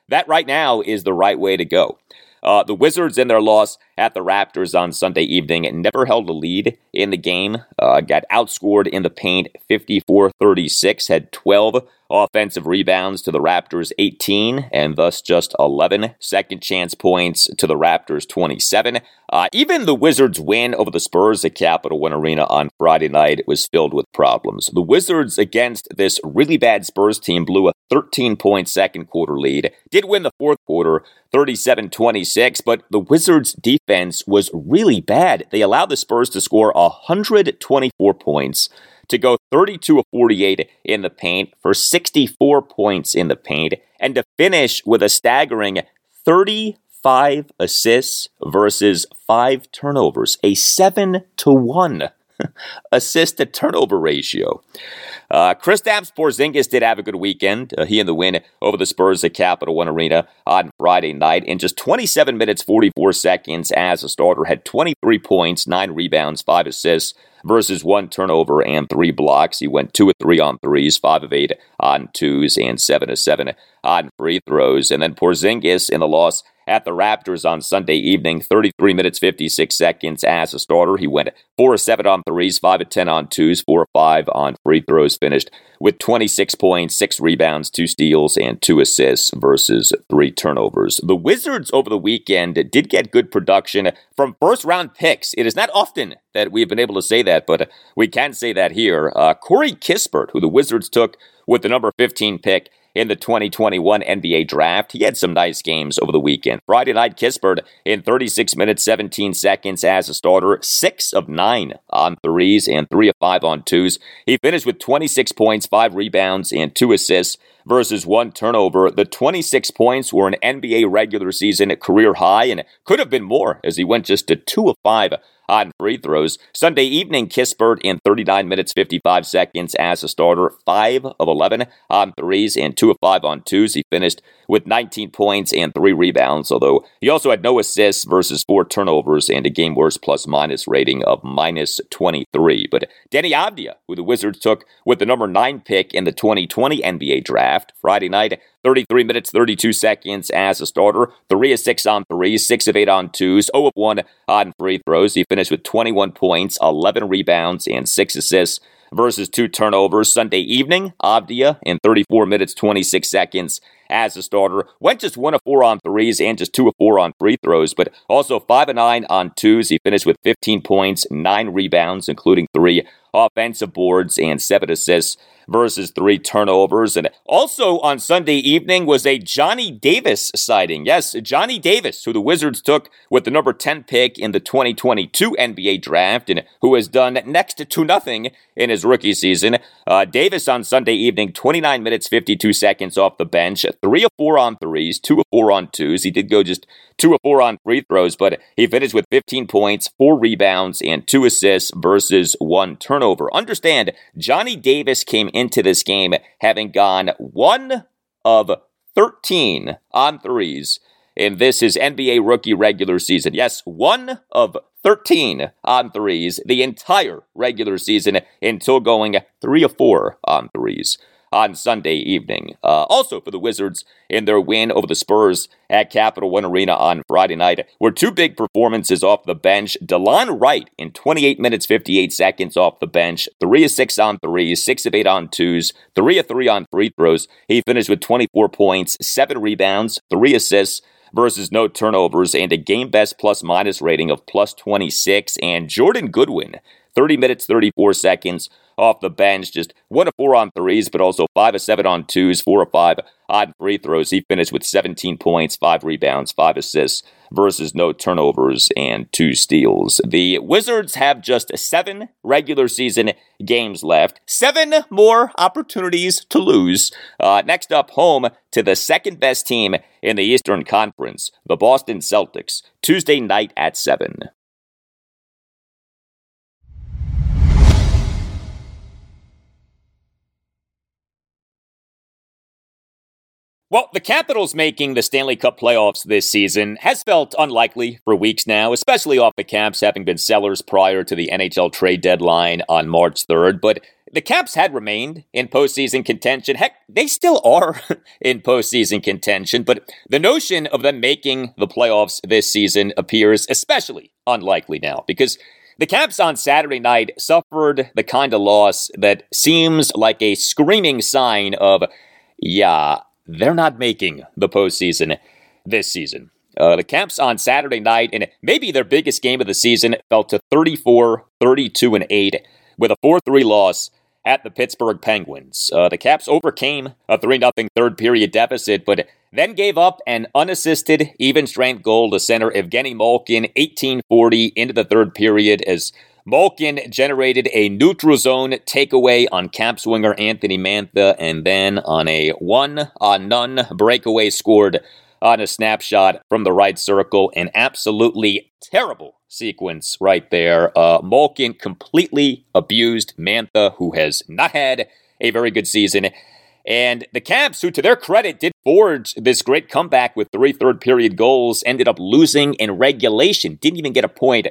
that right now is the right way to go. Uh, the Wizards, in their loss at the Raptors on Sunday evening, never held a lead in the game. Uh, got outscored in the paint 54 36, had 12 offensive rebounds to the Raptors 18, and thus just 11 second chance points to the Raptors 27. Uh, even the Wizards' win over the Spurs at Capital One Arena on Friday night was filled with problems. The Wizards against this really bad Spurs team blew a 13 point second quarter lead, did win the fourth quarter 37 26, but the Wizards' defense was really bad. They allowed the Spurs to score 124 points to go 32 of 48 in the paint for 64 points in the paint. And to finish with a staggering 35 assists versus 5 turnovers, a 7 to 1 assist to turnover ratio. Uh, Kristaps Porzingis did have a good weekend. Uh, he and the win over the Spurs at Capital One Arena on Friday night. In just 27 minutes, 44 seconds as a starter, had 23 points, 9 rebounds, 5 assists versus one turnover and three blocks. He went two of three on threes, five of eight on twos, and seven of seven on free throws. And then Porzingis in the loss at the Raptors on Sunday evening, 33 minutes 56 seconds as a starter. He went 4 of 7 on threes, 5 of 10 on twos, 4 of 5 on free throws, finished with 26 points, 6 rebounds, 2 steals, and 2 assists versus 3 turnovers. The Wizards over the weekend did get good production from first round picks. It is not often that we've been able to say that, but we can say that here. Uh, Corey Kispert, who the Wizards took with the number 15 pick, in the 2021 NBA draft. He had some nice games over the weekend. Friday night, Kispert in 36 minutes, 17 seconds as a starter, 6 of 9 on threes and 3 of 5 on twos. He finished with 26 points, 5 rebounds, and 2 assists versus one turnover. The 26 points were an NBA regular season career high and could have been more as he went just to 2 of 5 on free throws. Sunday evening, Kispert in 39 minutes 55 seconds as a starter, 5 of 11 on threes and 2 of 5 on twos. He finished with 19 points and 3 rebounds, although he also had no assists versus 4 turnovers and a game worst plus minus rating of minus 23. But Danny Avdija, who the Wizards took with the number 9 pick in the 2020 NBA draft, Friday night 33 minutes, 32 seconds as a starter. 3 of 6 on 3, 6 of 8 on 2s, 0 of 1 on free throws. He finished with 21 points, 11 rebounds, and 6 assists versus 2 turnovers. Sunday evening, Avdija in 34 minutes, 26 seconds as a starter. Went just 1 of 4 on 3s and just 2 of 4 on free throws, but also 5 of 9 on 2s. He finished with 15 points, 9 rebounds, including 3 offensive boards and 7 assists versus three turnovers. And also on Sunday evening was a Johnny Davis sighting. Yes, Johnny Davis, who the Wizards took with the number 10 pick in the 2022 NBA draft and who has done next to nothing in his rookie season. Uh, Davis on Sunday evening, 29 minutes, 52 seconds off the bench, three of four on threes, two of four on twos. He did go just two of four on free throws, but he finished with 15 points, four rebounds, and two assists versus one turnover. Understand, Johnny Davis came into this game having gone one of 13 on threes. And this is NBA rookie regular season. Yes, one of 13 on threes the entire regular season until going three of four on threes on Sunday evening. Uh, also for the Wizards in their win over the Spurs at Capital One Arena on Friday night were two big performances off the bench. Delon Wright in 28 minutes 58 seconds off the bench, three of six on threes, six of eight on twos, three of three on free throws. He finished with 24 points, seven rebounds, three assists versus no turnovers and a game best plus minus rating of plus 26. And Jordan Goodwin, 30 minutes, 34 seconds off the bench, just one of four on threes, but also five of seven on twos, four of five on free throws. He finished with 17 points, five rebounds, five assists versus no turnovers and two steals. The Wizards have just seven regular season games left, seven more opportunities to lose. Uh, next up, home to the second best team in the Eastern Conference, the Boston Celtics, Tuesday night at 7. Well, the Capitals making the Stanley Cup playoffs this season has felt unlikely for weeks now, especially off the Caps having been sellers prior to the NHL trade deadline on March 3rd. But the Caps had remained in postseason contention. Heck, they still are in postseason contention, but the notion of them making the playoffs this season appears especially unlikely now because the Caps on Saturday night suffered the kind of loss that seems like a screaming sign of, yeah, they're not making the postseason this season. Uh, the Caps on Saturday night, and maybe their biggest game of the season, fell to 34, 32, and 8 with a 4 3 loss at the Pittsburgh Penguins. Uh, the Caps overcame a 3 0 third period deficit, but then gave up an unassisted even strength goal to center Evgeny Malkin 1840 into the third period as Malkin generated a neutral zone takeaway on Caps winger Anthony Mantha, and then on a one on none breakaway scored on a snapshot from the right circle. An absolutely terrible sequence right there. Uh, Malkin completely abused Mantha, who has not had a very good season. And the Caps, who to their credit did forge this great comeback with three third period goals, ended up losing in regulation. Didn't even get a point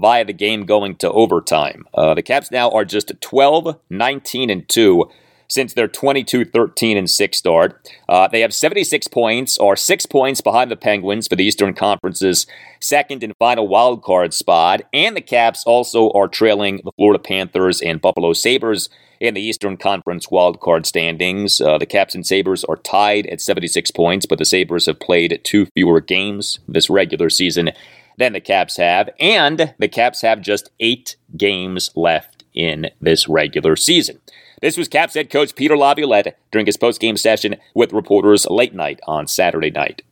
via the game going to overtime. Uh, the Caps now are just 12, 19, and 2 since their 22 13 and 6 start. Uh, they have 76 points, or six points behind the Penguins for the Eastern Conference's second and final wild card spot. And the Caps also are trailing the Florida Panthers and Buffalo Sabres in the Eastern Conference wild card standings. Uh, the Caps and Sabres are tied at 76 points, but the Sabres have played two fewer games this regular season than the Caps have. And the Caps have just eight games left in this regular season. This was Caps head coach Peter Laviolette during his post-game session with reporters late night on Saturday night.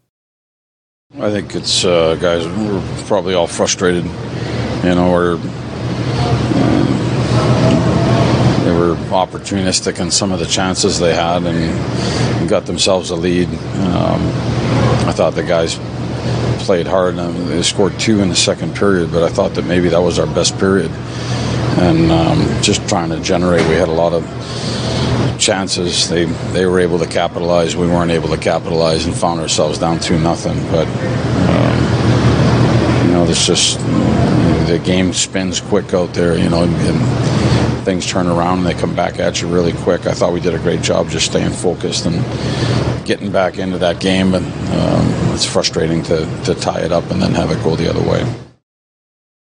I think it's uh, guys. We're probably all frustrated. You know, we're they were opportunistic in some of the chances they had and got themselves a lead. Um, I thought the guys played hard. and they scored two in the second period, but I thought that maybe that was our best period and um, just trying to generate. We had a lot of chances. They they were able to capitalize. We weren't able to capitalize and found ourselves down two nothing. But um, you know, this just the game spins quick out there. You know, and things turn around and they come back at you really quick. I thought we did a great job just staying focused and getting back into that game. But um, it's frustrating to to tie it up and then have it go the other way.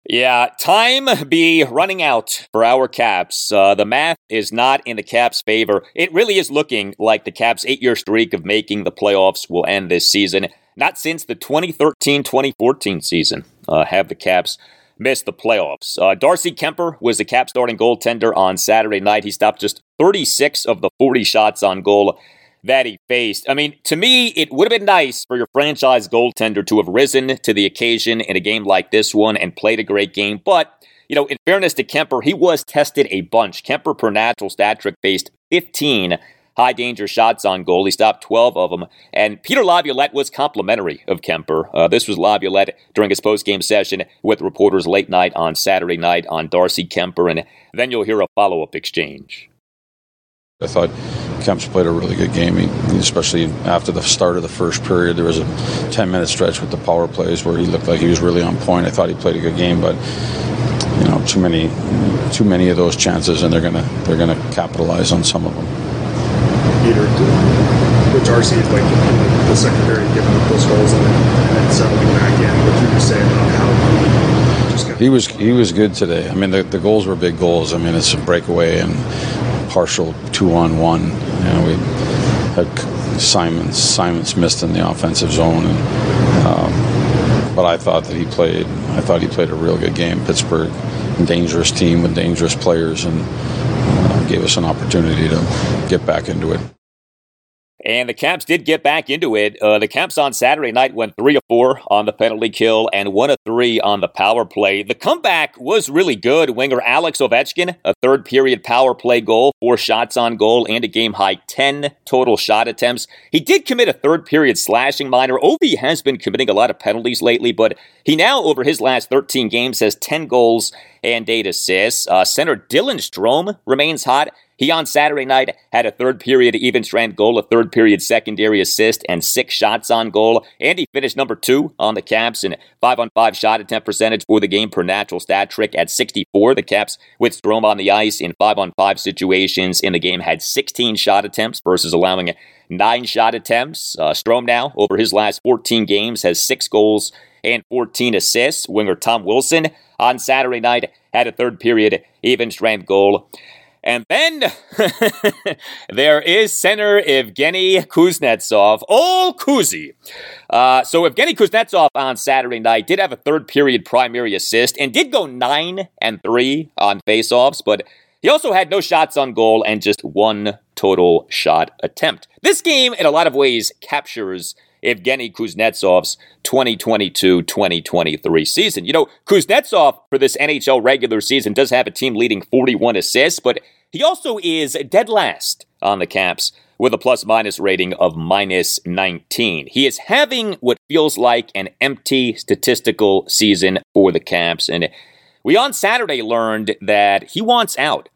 Yeah, time be running out for our Caps. Uh, the math is not in the Caps' favor. It really is looking like the Caps' eight year streak of making the playoffs will end this season. Not since the 2013 2014 season uh, have the Caps missed the playoffs. Uh, Darcy Kuemper was the Cap starting goaltender on Saturday night. He stopped just 36 of the 40 shots on goal that he faced. I mean, to me, it would have been nice for your franchise goaltender to have risen to the occasion in a game like this one and played a great game. But, you know, in fairness to Kuemper, he was tested a bunch. Kuemper per natural stat trick, faced 15 high danger shots on goal. He stopped 12 of them. And Peter Laviolette was complimentary of Kuemper. Uh, this was Laviolette during his post game session with reporters late night on Saturday night on Darcy Kuemper. And then you'll hear a follow up exchange. I thought Kemp's played a really good game, he, especially after the start of the first period. There was a 10 minute stretch with the power plays where he looked like he was really on point. I thought he played a good game, but you know, too many, too many of those chances, and they're gonna they're gonna capitalize on some of them. Peter, with Darcy, like the second period, giving up those goals and then, settling back in. What you were saying about how he was he was good today. I mean, the, the goals were big goals. I mean, it's a breakaway and partial two on one. You know, we had Simons Simons missed in the offensive zone, and, um, but I thought that he played. I thought he played a real good game. Pittsburgh, dangerous team with dangerous players, and gave us an opportunity to get back into it. And the Caps did get back into it. Uh, the Caps on Saturday night went 3 of 4 on the penalty kill and 1 of 3 on the power play. The comeback was really good. Winger Alex Ovechkin, a third period power play goal, four shots on goal, and a game high 10 total shot attempts. He did commit a third period slashing minor. Ovi has been committing a lot of penalties lately, but he now, over his last 13 games, has 10 goals and 8 assists. Uh, center Dylan Strome remains hot. He on Saturday night had a third period even strength goal, a third period secondary assist, and six shots on goal. And he finished number two on the Caps in five on five shot attempt percentage for the game per natural stat trick at 64. The Caps with Strome on the ice in five on five situations in the game had 16 shot attempts versus allowing nine shot attempts. Uh, Strome now over his last 14 games has six goals and 14 assists. Winger Tom Wilson on Saturday night had a third period even strength goal. And then there is center Evgeny Kuznetsov, old Kuzi. Uh, so Evgeny Kuznetsov on Saturday night did have a third period primary assist and did go nine and three on faceoffs, but he also had no shots on goal and just one total shot attempt. This game, in a lot of ways, captures Evgeny Kuznetsov's 2022 2023 season. You know, Kuznetsov for this NHL regular season does have a team leading 41 assists, but he also is dead last on the Caps with a plus minus rating of minus 19. He is having what feels like an empty statistical season for the Caps. And we on Saturday learned that he wants out.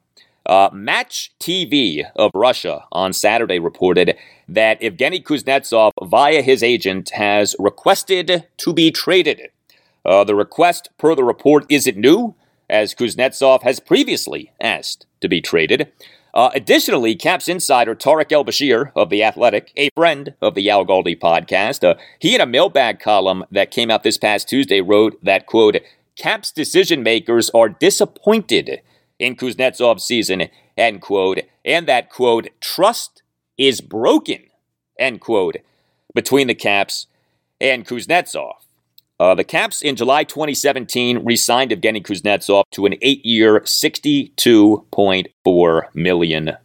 Uh, Match TV of Russia on Saturday reported that Evgeny Kuznetsov, via his agent, has requested to be traded. Uh, the request, per the report, isn't new, as Kuznetsov has previously asked to be traded. Uh, additionally, Caps insider Tarik El Bashir of The Athletic, a friend of the Al Galdi podcast, uh, he in a mailbag column that came out this past Tuesday wrote that, quote, Caps decision makers are disappointed in Kuznetsov's season, end quote, and that, quote, trust is broken, end quote, between the Caps and Kuznetsov. Uh, the Caps in July 2017 re signed Evgeny Kuznetsov to an eight year, $62.4 million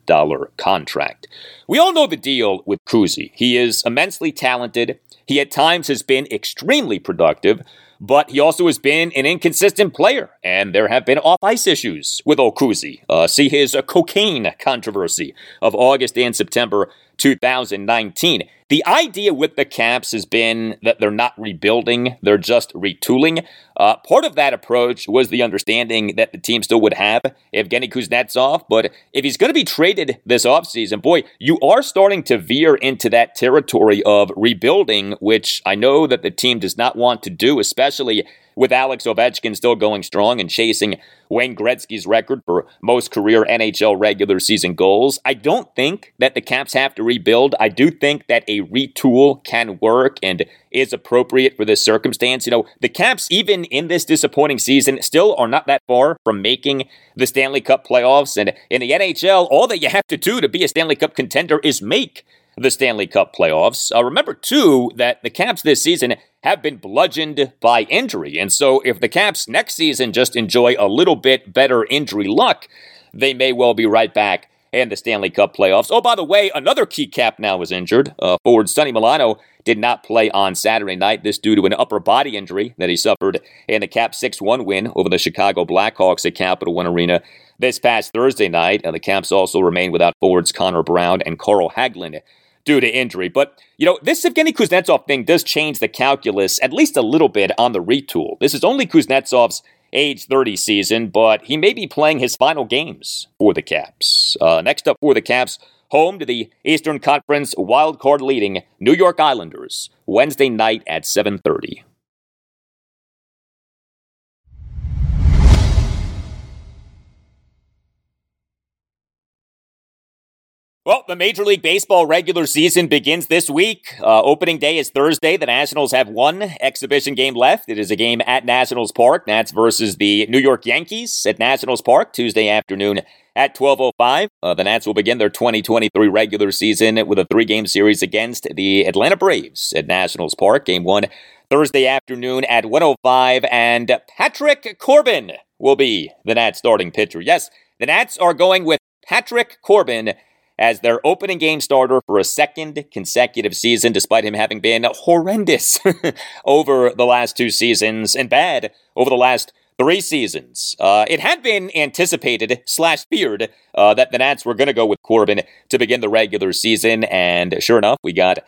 contract. We all know the deal with Kuzi. He is immensely talented. He at times has been extremely productive, but he also has been an inconsistent player, and there have been off ice issues with Okuzi. Uh, see his uh, cocaine controversy of August and September 2019. The idea with the Caps has been that they're not rebuilding, they're just retooling. Uh, part of that approach was the understanding that the team still would have Evgeny Kuznetsov, but if he's going to be traded this offseason, boy, you are starting to veer into that territory of rebuilding, which I know that the team does not want to do, especially with Alex Ovechkin still going strong and chasing Wayne Gretzky's record for most career NHL regular season goals. I don't think that the Caps have to rebuild. I do think that a retool can work and is appropriate for this circumstance. You know, the Caps, even in this disappointing season, still are not that far from making the Stanley Cup playoffs. And in the NHL, all that you have to do to be a Stanley Cup contender is make the Stanley Cup playoffs. Uh, remember, too, that the Caps this season have been bludgeoned by injury. And so if the Caps next season just enjoy a little bit better injury luck, they may well be right back in the Stanley Cup playoffs. Oh, by the way, another key cap now is injured. Uh, forward Sonny Milano did not play on Saturday night. This due to an upper body injury that he suffered in the Cap 6 1 win over the Chicago Blackhawks at Capital One Arena this past Thursday night. And the Caps also remain without forwards Connor Brown and Carl Hagelin due to injury. But, you know, this Evgeny Kuznetsov thing does change the calculus at least a little bit on the retool. This is only Kuznetsov's age 30 season, but he may be playing his final games for the Caps. Uh, next up for the Caps, home to the Eastern Conference wildcard leading New York Islanders, Wednesday night at 7:30. Well, the Major League Baseball regular season begins this week. Uh, opening day is Thursday. The Nationals have one exhibition game left. It is a game at Nationals Park. Nats versus the New York Yankees at Nationals Park Tuesday afternoon at 12:05. Uh, the Nats will begin their 2023 regular season with a three-game series against the Atlanta Braves at Nationals Park. Game one Thursday afternoon at 105, and Patrick Corbin will be the Nats starting pitcher. Yes, the Nats are going with Patrick Corbin as their opening game starter for a second consecutive season, despite him having been horrendous over the last two seasons and bad over the last three seasons. Uh, it had been anticipated slash feared uh, that the Nats were going to go with Corbin to begin the regular season, and sure enough, we got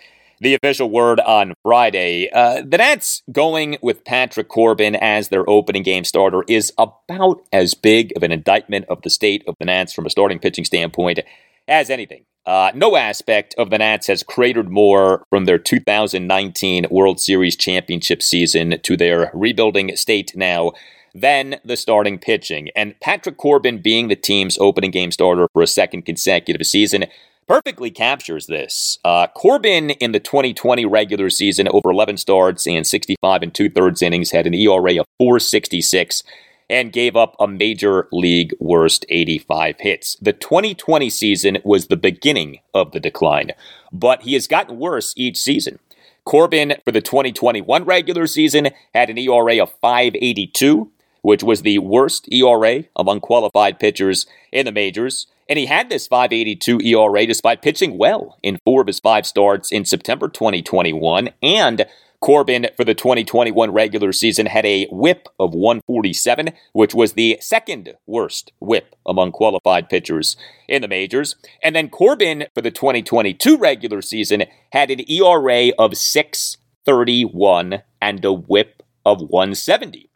the official word on Friday. Uh, the Nats going with Patrick Corbin as their opening game starter is about as big of an indictment of the state of the Nats from a starting pitching standpoint as anything. Uh, no aspect of the Nats has cratered more from their 2019 World Series championship season to their rebuilding state now than the starting pitching. And Patrick Corbin being the team's opening game starter for a second consecutive season perfectly captures this. Uh, Corbin in the 2020 regular season, over 11 starts and 65 and two thirds innings, had an ERA of 466 and gave up a major league worst 85 hits. The 2020 season was the beginning of the decline, but he has gotten worse each season. Corbin for the 2021 regular season had an ERA of 582, which was the worst ERA among qualified pitchers in the majors. And he had this 582 ERA despite pitching well in four of his five starts in September 2021 and Corbin for the 2021 regular season had a whip of 147, which was the second worst whip among qualified pitchers in the majors. And then Corbin for the 2022 regular season had an ERA of 631 and a whip of 170.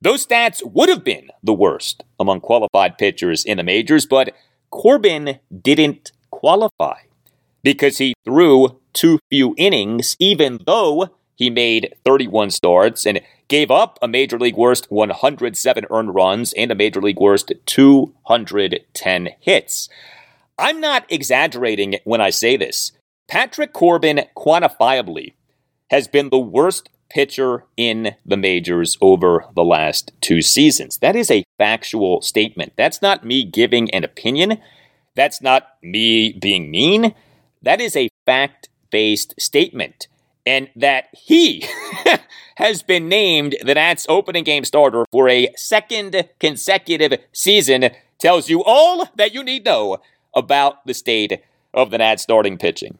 Those stats would have been the worst among qualified pitchers in the majors, but Corbin didn't qualify because he threw too few innings, even though he made 31 starts and gave up a major league worst 107 earned runs and a major league worst 210 hits. I'm not exaggerating when I say this. Patrick Corbin quantifiably has been the worst pitcher in the majors over the last two seasons. That is a factual statement. That's not me giving an opinion. That's not me being mean. That is a fact based statement. And that he has been named the Nats opening game starter for a second consecutive season tells you all that you need to know about the state of the Nats starting pitching.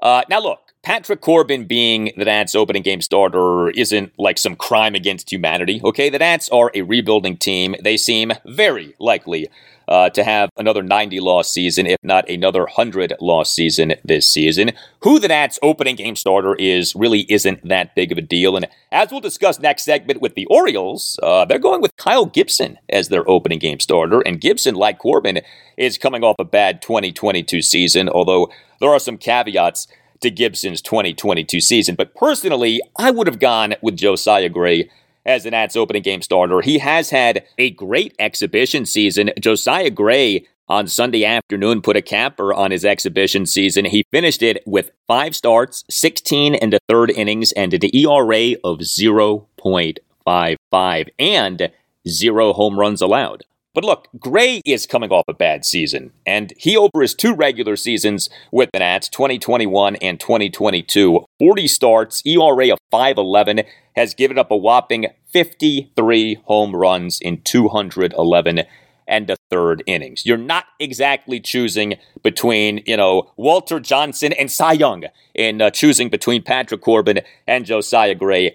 Uh, now, look, Patrick Corbin being the Nats opening game starter isn't like some crime against humanity, okay? The Nats are a rebuilding team. They seem very likely uh, to have another 90 loss season, if not another 100 loss season this season. Who the Nats opening game starter is really isn't that big of a deal. And as we'll discuss next segment with the Orioles, uh, they're going with Kyle Gibson as their opening game starter. And Gibson, like Corbin, is coming off a bad 2022 season, although there are some caveats to Gibson's 2022 season. But personally, I would have gone with Josiah Gray as the Nats opening game starter. He has had a great exhibition season. Josiah Gray on Sunday afternoon put a capper on his exhibition season. He finished it with five starts, 16 and a third innings, and an ERA of 0.55 and zero home runs allowed. But look, Gray is coming off a bad season, and he over his two regular seasons with the Nats, 2021 and 2022, 40 starts, ERA of 511, has given up a whopping 53 home runs in 211 and a third innings. You're not exactly choosing between, you know, Walter Johnson and Cy Young in uh, choosing between Patrick Corbin and Josiah Gray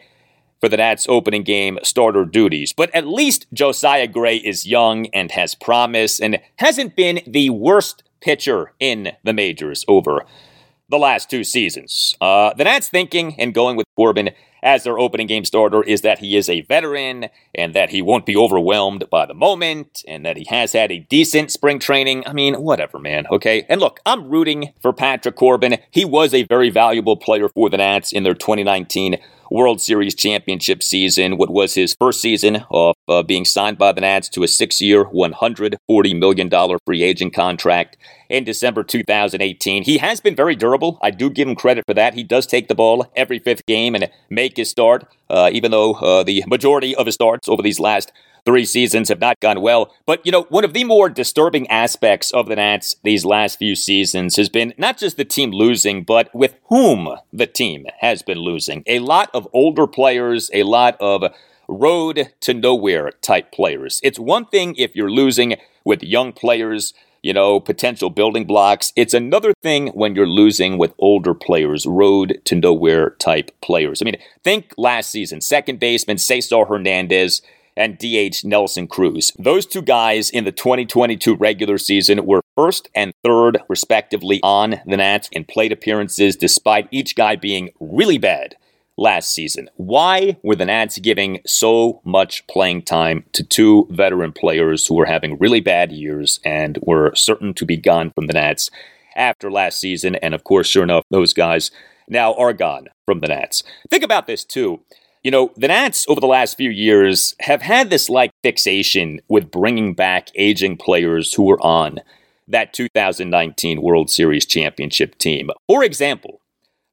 for the Nats opening game starter duties. But at least Josiah Gray is young and has promise and hasn't been the worst pitcher in the majors over the last two seasons. Uh, the Nats thinking and going with Corbin as their opening game starter is that he is a veteran and that he won't be overwhelmed by the moment and that he has had a decent spring training. I mean, whatever, man, okay? And look, I'm rooting for Patrick Corbin. He was a very valuable player for the Nats in their 2019 World Series championship season, what was his first season of uh, being signed by the Nats to a six year, $140 million free agent contract in December 2018. He has been very durable. I do give him credit for that. He does take the ball every fifth game and make his start, uh, even though uh, the majority of his starts over these last three seasons have not gone well. But, you know, one of the more disturbing aspects of the Nats these last few seasons has been not just the team losing, but with whom the team has been losing. A lot of older players, a lot of road to nowhere type players. It's one thing if you're losing with young players, you know, potential building blocks. It's another thing when you're losing with older players, road to nowhere type players. I mean, think last season, second baseman Cesar Hernandez and DH Nelson Cruz. Those two guys in the 2022 regular season were first and third, respectively, on the Nats in plate appearances, despite each guy being really bad last season. Why were the Nats giving so much playing time to two veteran players who were having really bad years and were certain to be gone from the Nats after last season? And of course, sure enough, those guys now are gone from the Nats. Think about this too. You know, the Nats over the last few years have had this like fixation with bringing back aging players who were on that 2019 World Series championship team. For example,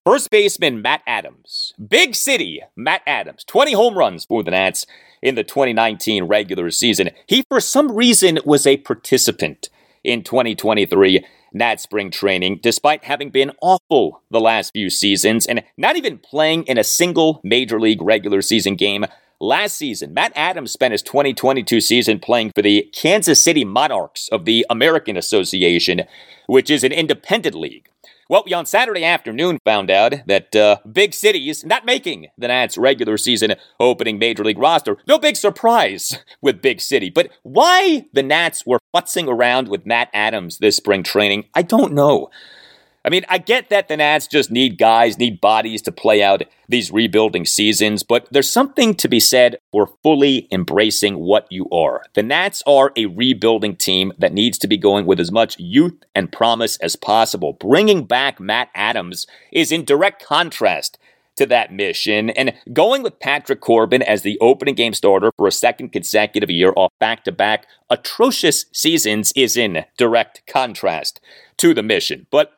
first baseman Matt Adams, big city Matt Adams, 20 home runs for the Nats in the 2019 regular season. He, for some reason, was a participant in 2023 Nat spring training, despite having been awful the last few seasons and not even playing in a single major league regular season game. Last season, Matt Adams spent his 2022 season playing for the Kansas City Monarchs of the American Association, which is an independent league. Well, we on Saturday afternoon found out that uh, big cities not making the Nats regular season opening major league roster. No big surprise with big city, but why the Nats were futzing around with Matt Adams this spring training, I don't know. I mean, I get that the Nats just need guys, need bodies to play out these rebuilding seasons, but there's something to be said for fully embracing what you are. The Nats are a rebuilding team that needs to be going with as much youth and promise as possible. Bringing back Matt Adams is in direct contrast to that mission. And going with Patrick Corbin as the opening game starter for a second consecutive year off back to back atrocious seasons is in direct contrast to the mission. But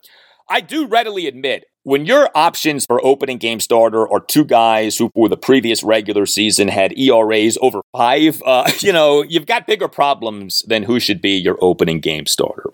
I do readily admit when your options for opening game starter are two guys who, for the previous regular season, had ERAs over five, uh, you know, you've got bigger problems than who should be your opening game starter.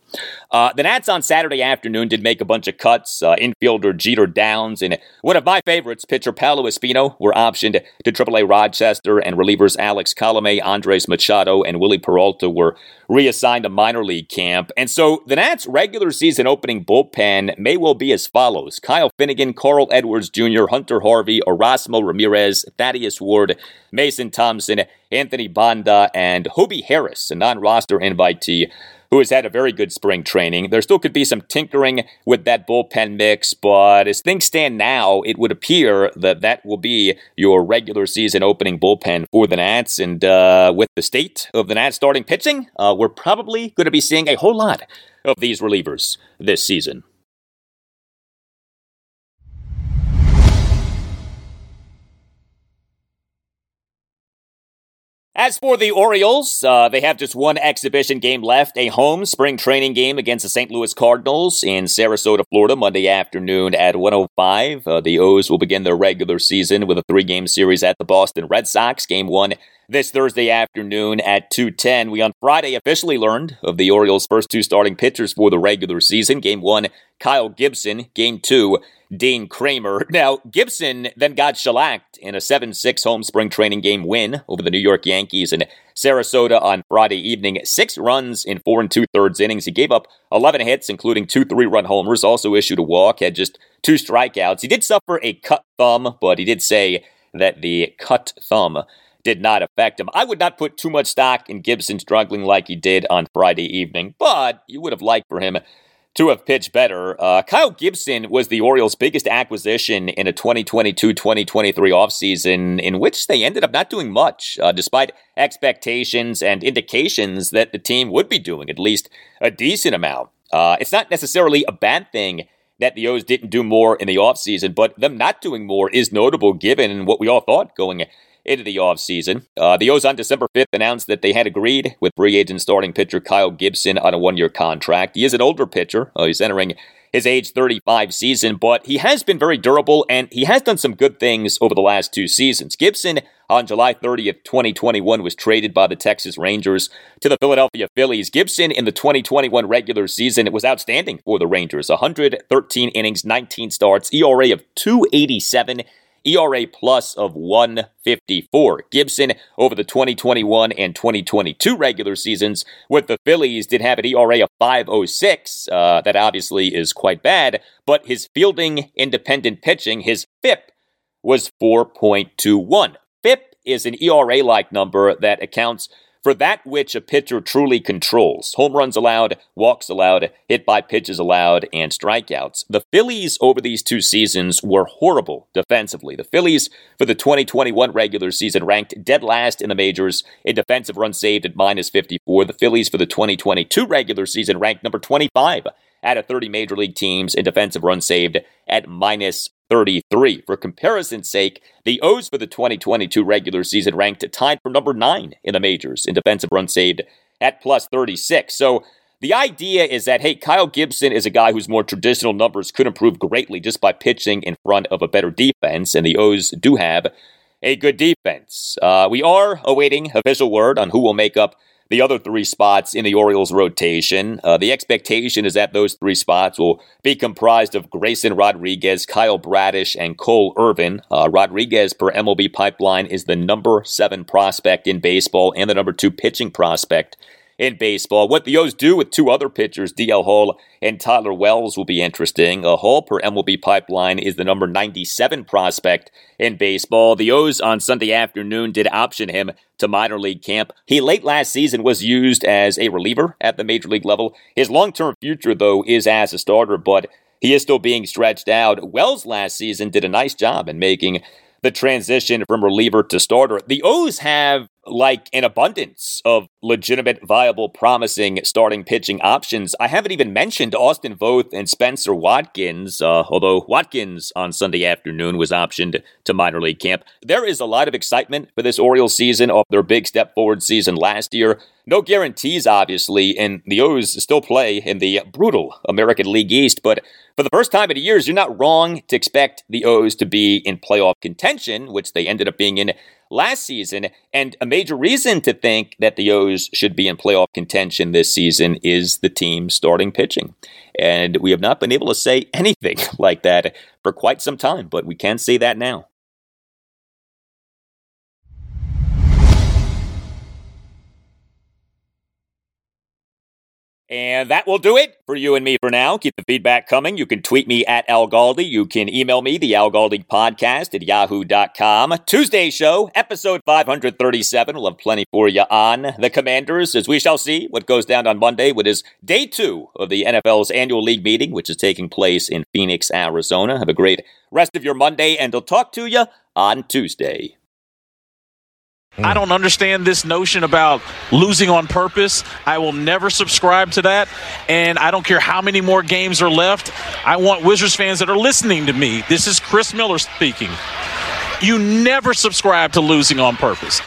Uh, the Nats on Saturday afternoon did make a bunch of cuts. Uh, infielder Jeter Downs and one of my favorites, pitcher Paolo Espino, were optioned to AAA Rochester, and relievers Alex Colome, Andres Machado, and Wily Peralta were reassigned to minor league camp. And so the Nats' regular season opening bullpen may well be as follows Kyle Finnegan, Carl Edwards Jr., Hunter Harvey, Erasmo Ramirez, Thaddeus Ward, Mason Thompson, Anthony Banda, and Hobie Harris, a non roster invitee who has had a very good spring training. There still could be some tinkering with that bullpen mix, but as things stand now, it would appear that that will be your regular season opening bullpen for the Nats. And uh, with the state of the Nats starting pitching, uh, we're probably going to be seeing a whole lot of these relievers this season. As for the Orioles, uh, they have just one exhibition game left, a home spring training game against the St. Louis Cardinals in Sarasota, Florida, Monday afternoon at 105. Uh, the O's will begin their regular season with a three-game series at the Boston Red Sox. Game one this Thursday afternoon at 2:10. We on Friday officially learned of the Orioles' first two starting pitchers for the regular season. Game 1, Kyle Gibson, game 2, Dean Kremer. Now, Gibson then got shellacked in a 7-6 home spring training game win over the New York Yankees in Sarasota on Friday evening. 6 runs in 4 and 2 thirds innings. He gave up 11 hits including two 3-run homers, also issued a walk, had just two strikeouts. He did suffer a cut thumb, but he did say that the cut thumb did not affect him. I would not put too much stock in Gibson struggling like he did on Friday evening, but you would have liked for him to have pitched better. Uh, Kyle Gibson was the Orioles' biggest acquisition in a 2022 2023 offseason, in which they ended up not doing much, uh, despite expectations and indications that the team would be doing at least a decent amount. Uh, it's not necessarily a bad thing that the O's didn't do more in the offseason, but them not doing more is notable given what we all thought going into the offseason. Uh, the O's on December 5th announced that they had agreed with free agent starting pitcher Kyle Gibson on a one year contract. He is an older pitcher. Uh, he's entering his age 35 season, but he has been very durable and he has done some good things over the last two seasons. Gibson, on July 30th, 2021, was traded by the Texas Rangers to the Philadelphia Phillies. Gibson in the 2021 regular season was outstanding for the Rangers 113 innings, 19 starts, ERA of 287 ERA plus of 154. Gibson over the 2021 and 2022 regular seasons with the Phillies did have an ERA of 506. Uh, that obviously is quite bad, but his fielding independent pitching, his FIP, was 4.21. FIP is an ERA like number that accounts for that which a pitcher truly controls. Home runs allowed, walks allowed, hit by pitches allowed, and strikeouts. The Phillies over these two seasons were horrible defensively. The Phillies for the 2021 regular season ranked dead last in the majors in defensive runs saved at minus 54. The Phillies for the 2022 regular season ranked number 25 out of 30 major league teams in defensive runs saved at minus 33. For comparison's sake, the O's for the 2022 regular season ranked tied for number 9 in the majors in defensive runs saved at plus 36. So the idea is that, hey, Kyle Gibson is a guy whose more traditional numbers could improve greatly just by pitching in front of a better defense, and the O's do have a good defense. Uh, we are awaiting official word on who will make up the other three spots in the Orioles rotation. Uh, the expectation is that those three spots will be comprised of Grayson Rodriguez, Kyle Bradish, and Cole Irvin. Uh, Rodriguez, per MLB Pipeline, is the number seven prospect in baseball and the number two pitching prospect in baseball. What the O's do with two other pitchers, DL Hall and Tyler Wells, will be interesting. A Hall per MLB pipeline is the number 97 prospect in baseball. The O's on Sunday afternoon did option him to minor league camp. He late last season was used as a reliever at the major league level. His long term future, though, is as a starter, but he is still being stretched out. Wells last season did a nice job in making the transition from reliever to starter. The O's have like an abundance of legitimate, viable, promising starting pitching options. I haven't even mentioned Austin Voth and Spencer Watkins, uh, although Watkins on Sunday afternoon was optioned to minor league camp. There is a lot of excitement for this Orioles season off their big step forward season last year. No guarantees, obviously, and the O's still play in the brutal American League East, but for the first time in years, you're not wrong to expect the O's to be in playoff contention, which they ended up being in last season. And a major reason to think that the O's should be in playoff contention this season is the team starting pitching. And we have not been able to say anything like that for quite some time, but we can say that now. And that will do it for you and me for now. Keep the feedback coming. You can tweet me at Al Galdi. You can email me, the Al Galdi podcast at yahoo.com. Tuesday show, episode 537. We'll have plenty for you on the Commanders as we shall see what goes down on Monday, which is day two of the NFL's annual league meeting, which is taking place in Phoenix, Arizona. Have a great rest of your Monday, and I'll talk to you on Tuesday. I hmm. don't understand this notion about losing on purpose. I will never subscribe to that. And I don't care how many more games are left. I want Wizards fans that are listening to me. This is Chris Miller speaking. You never subscribe to losing on purpose.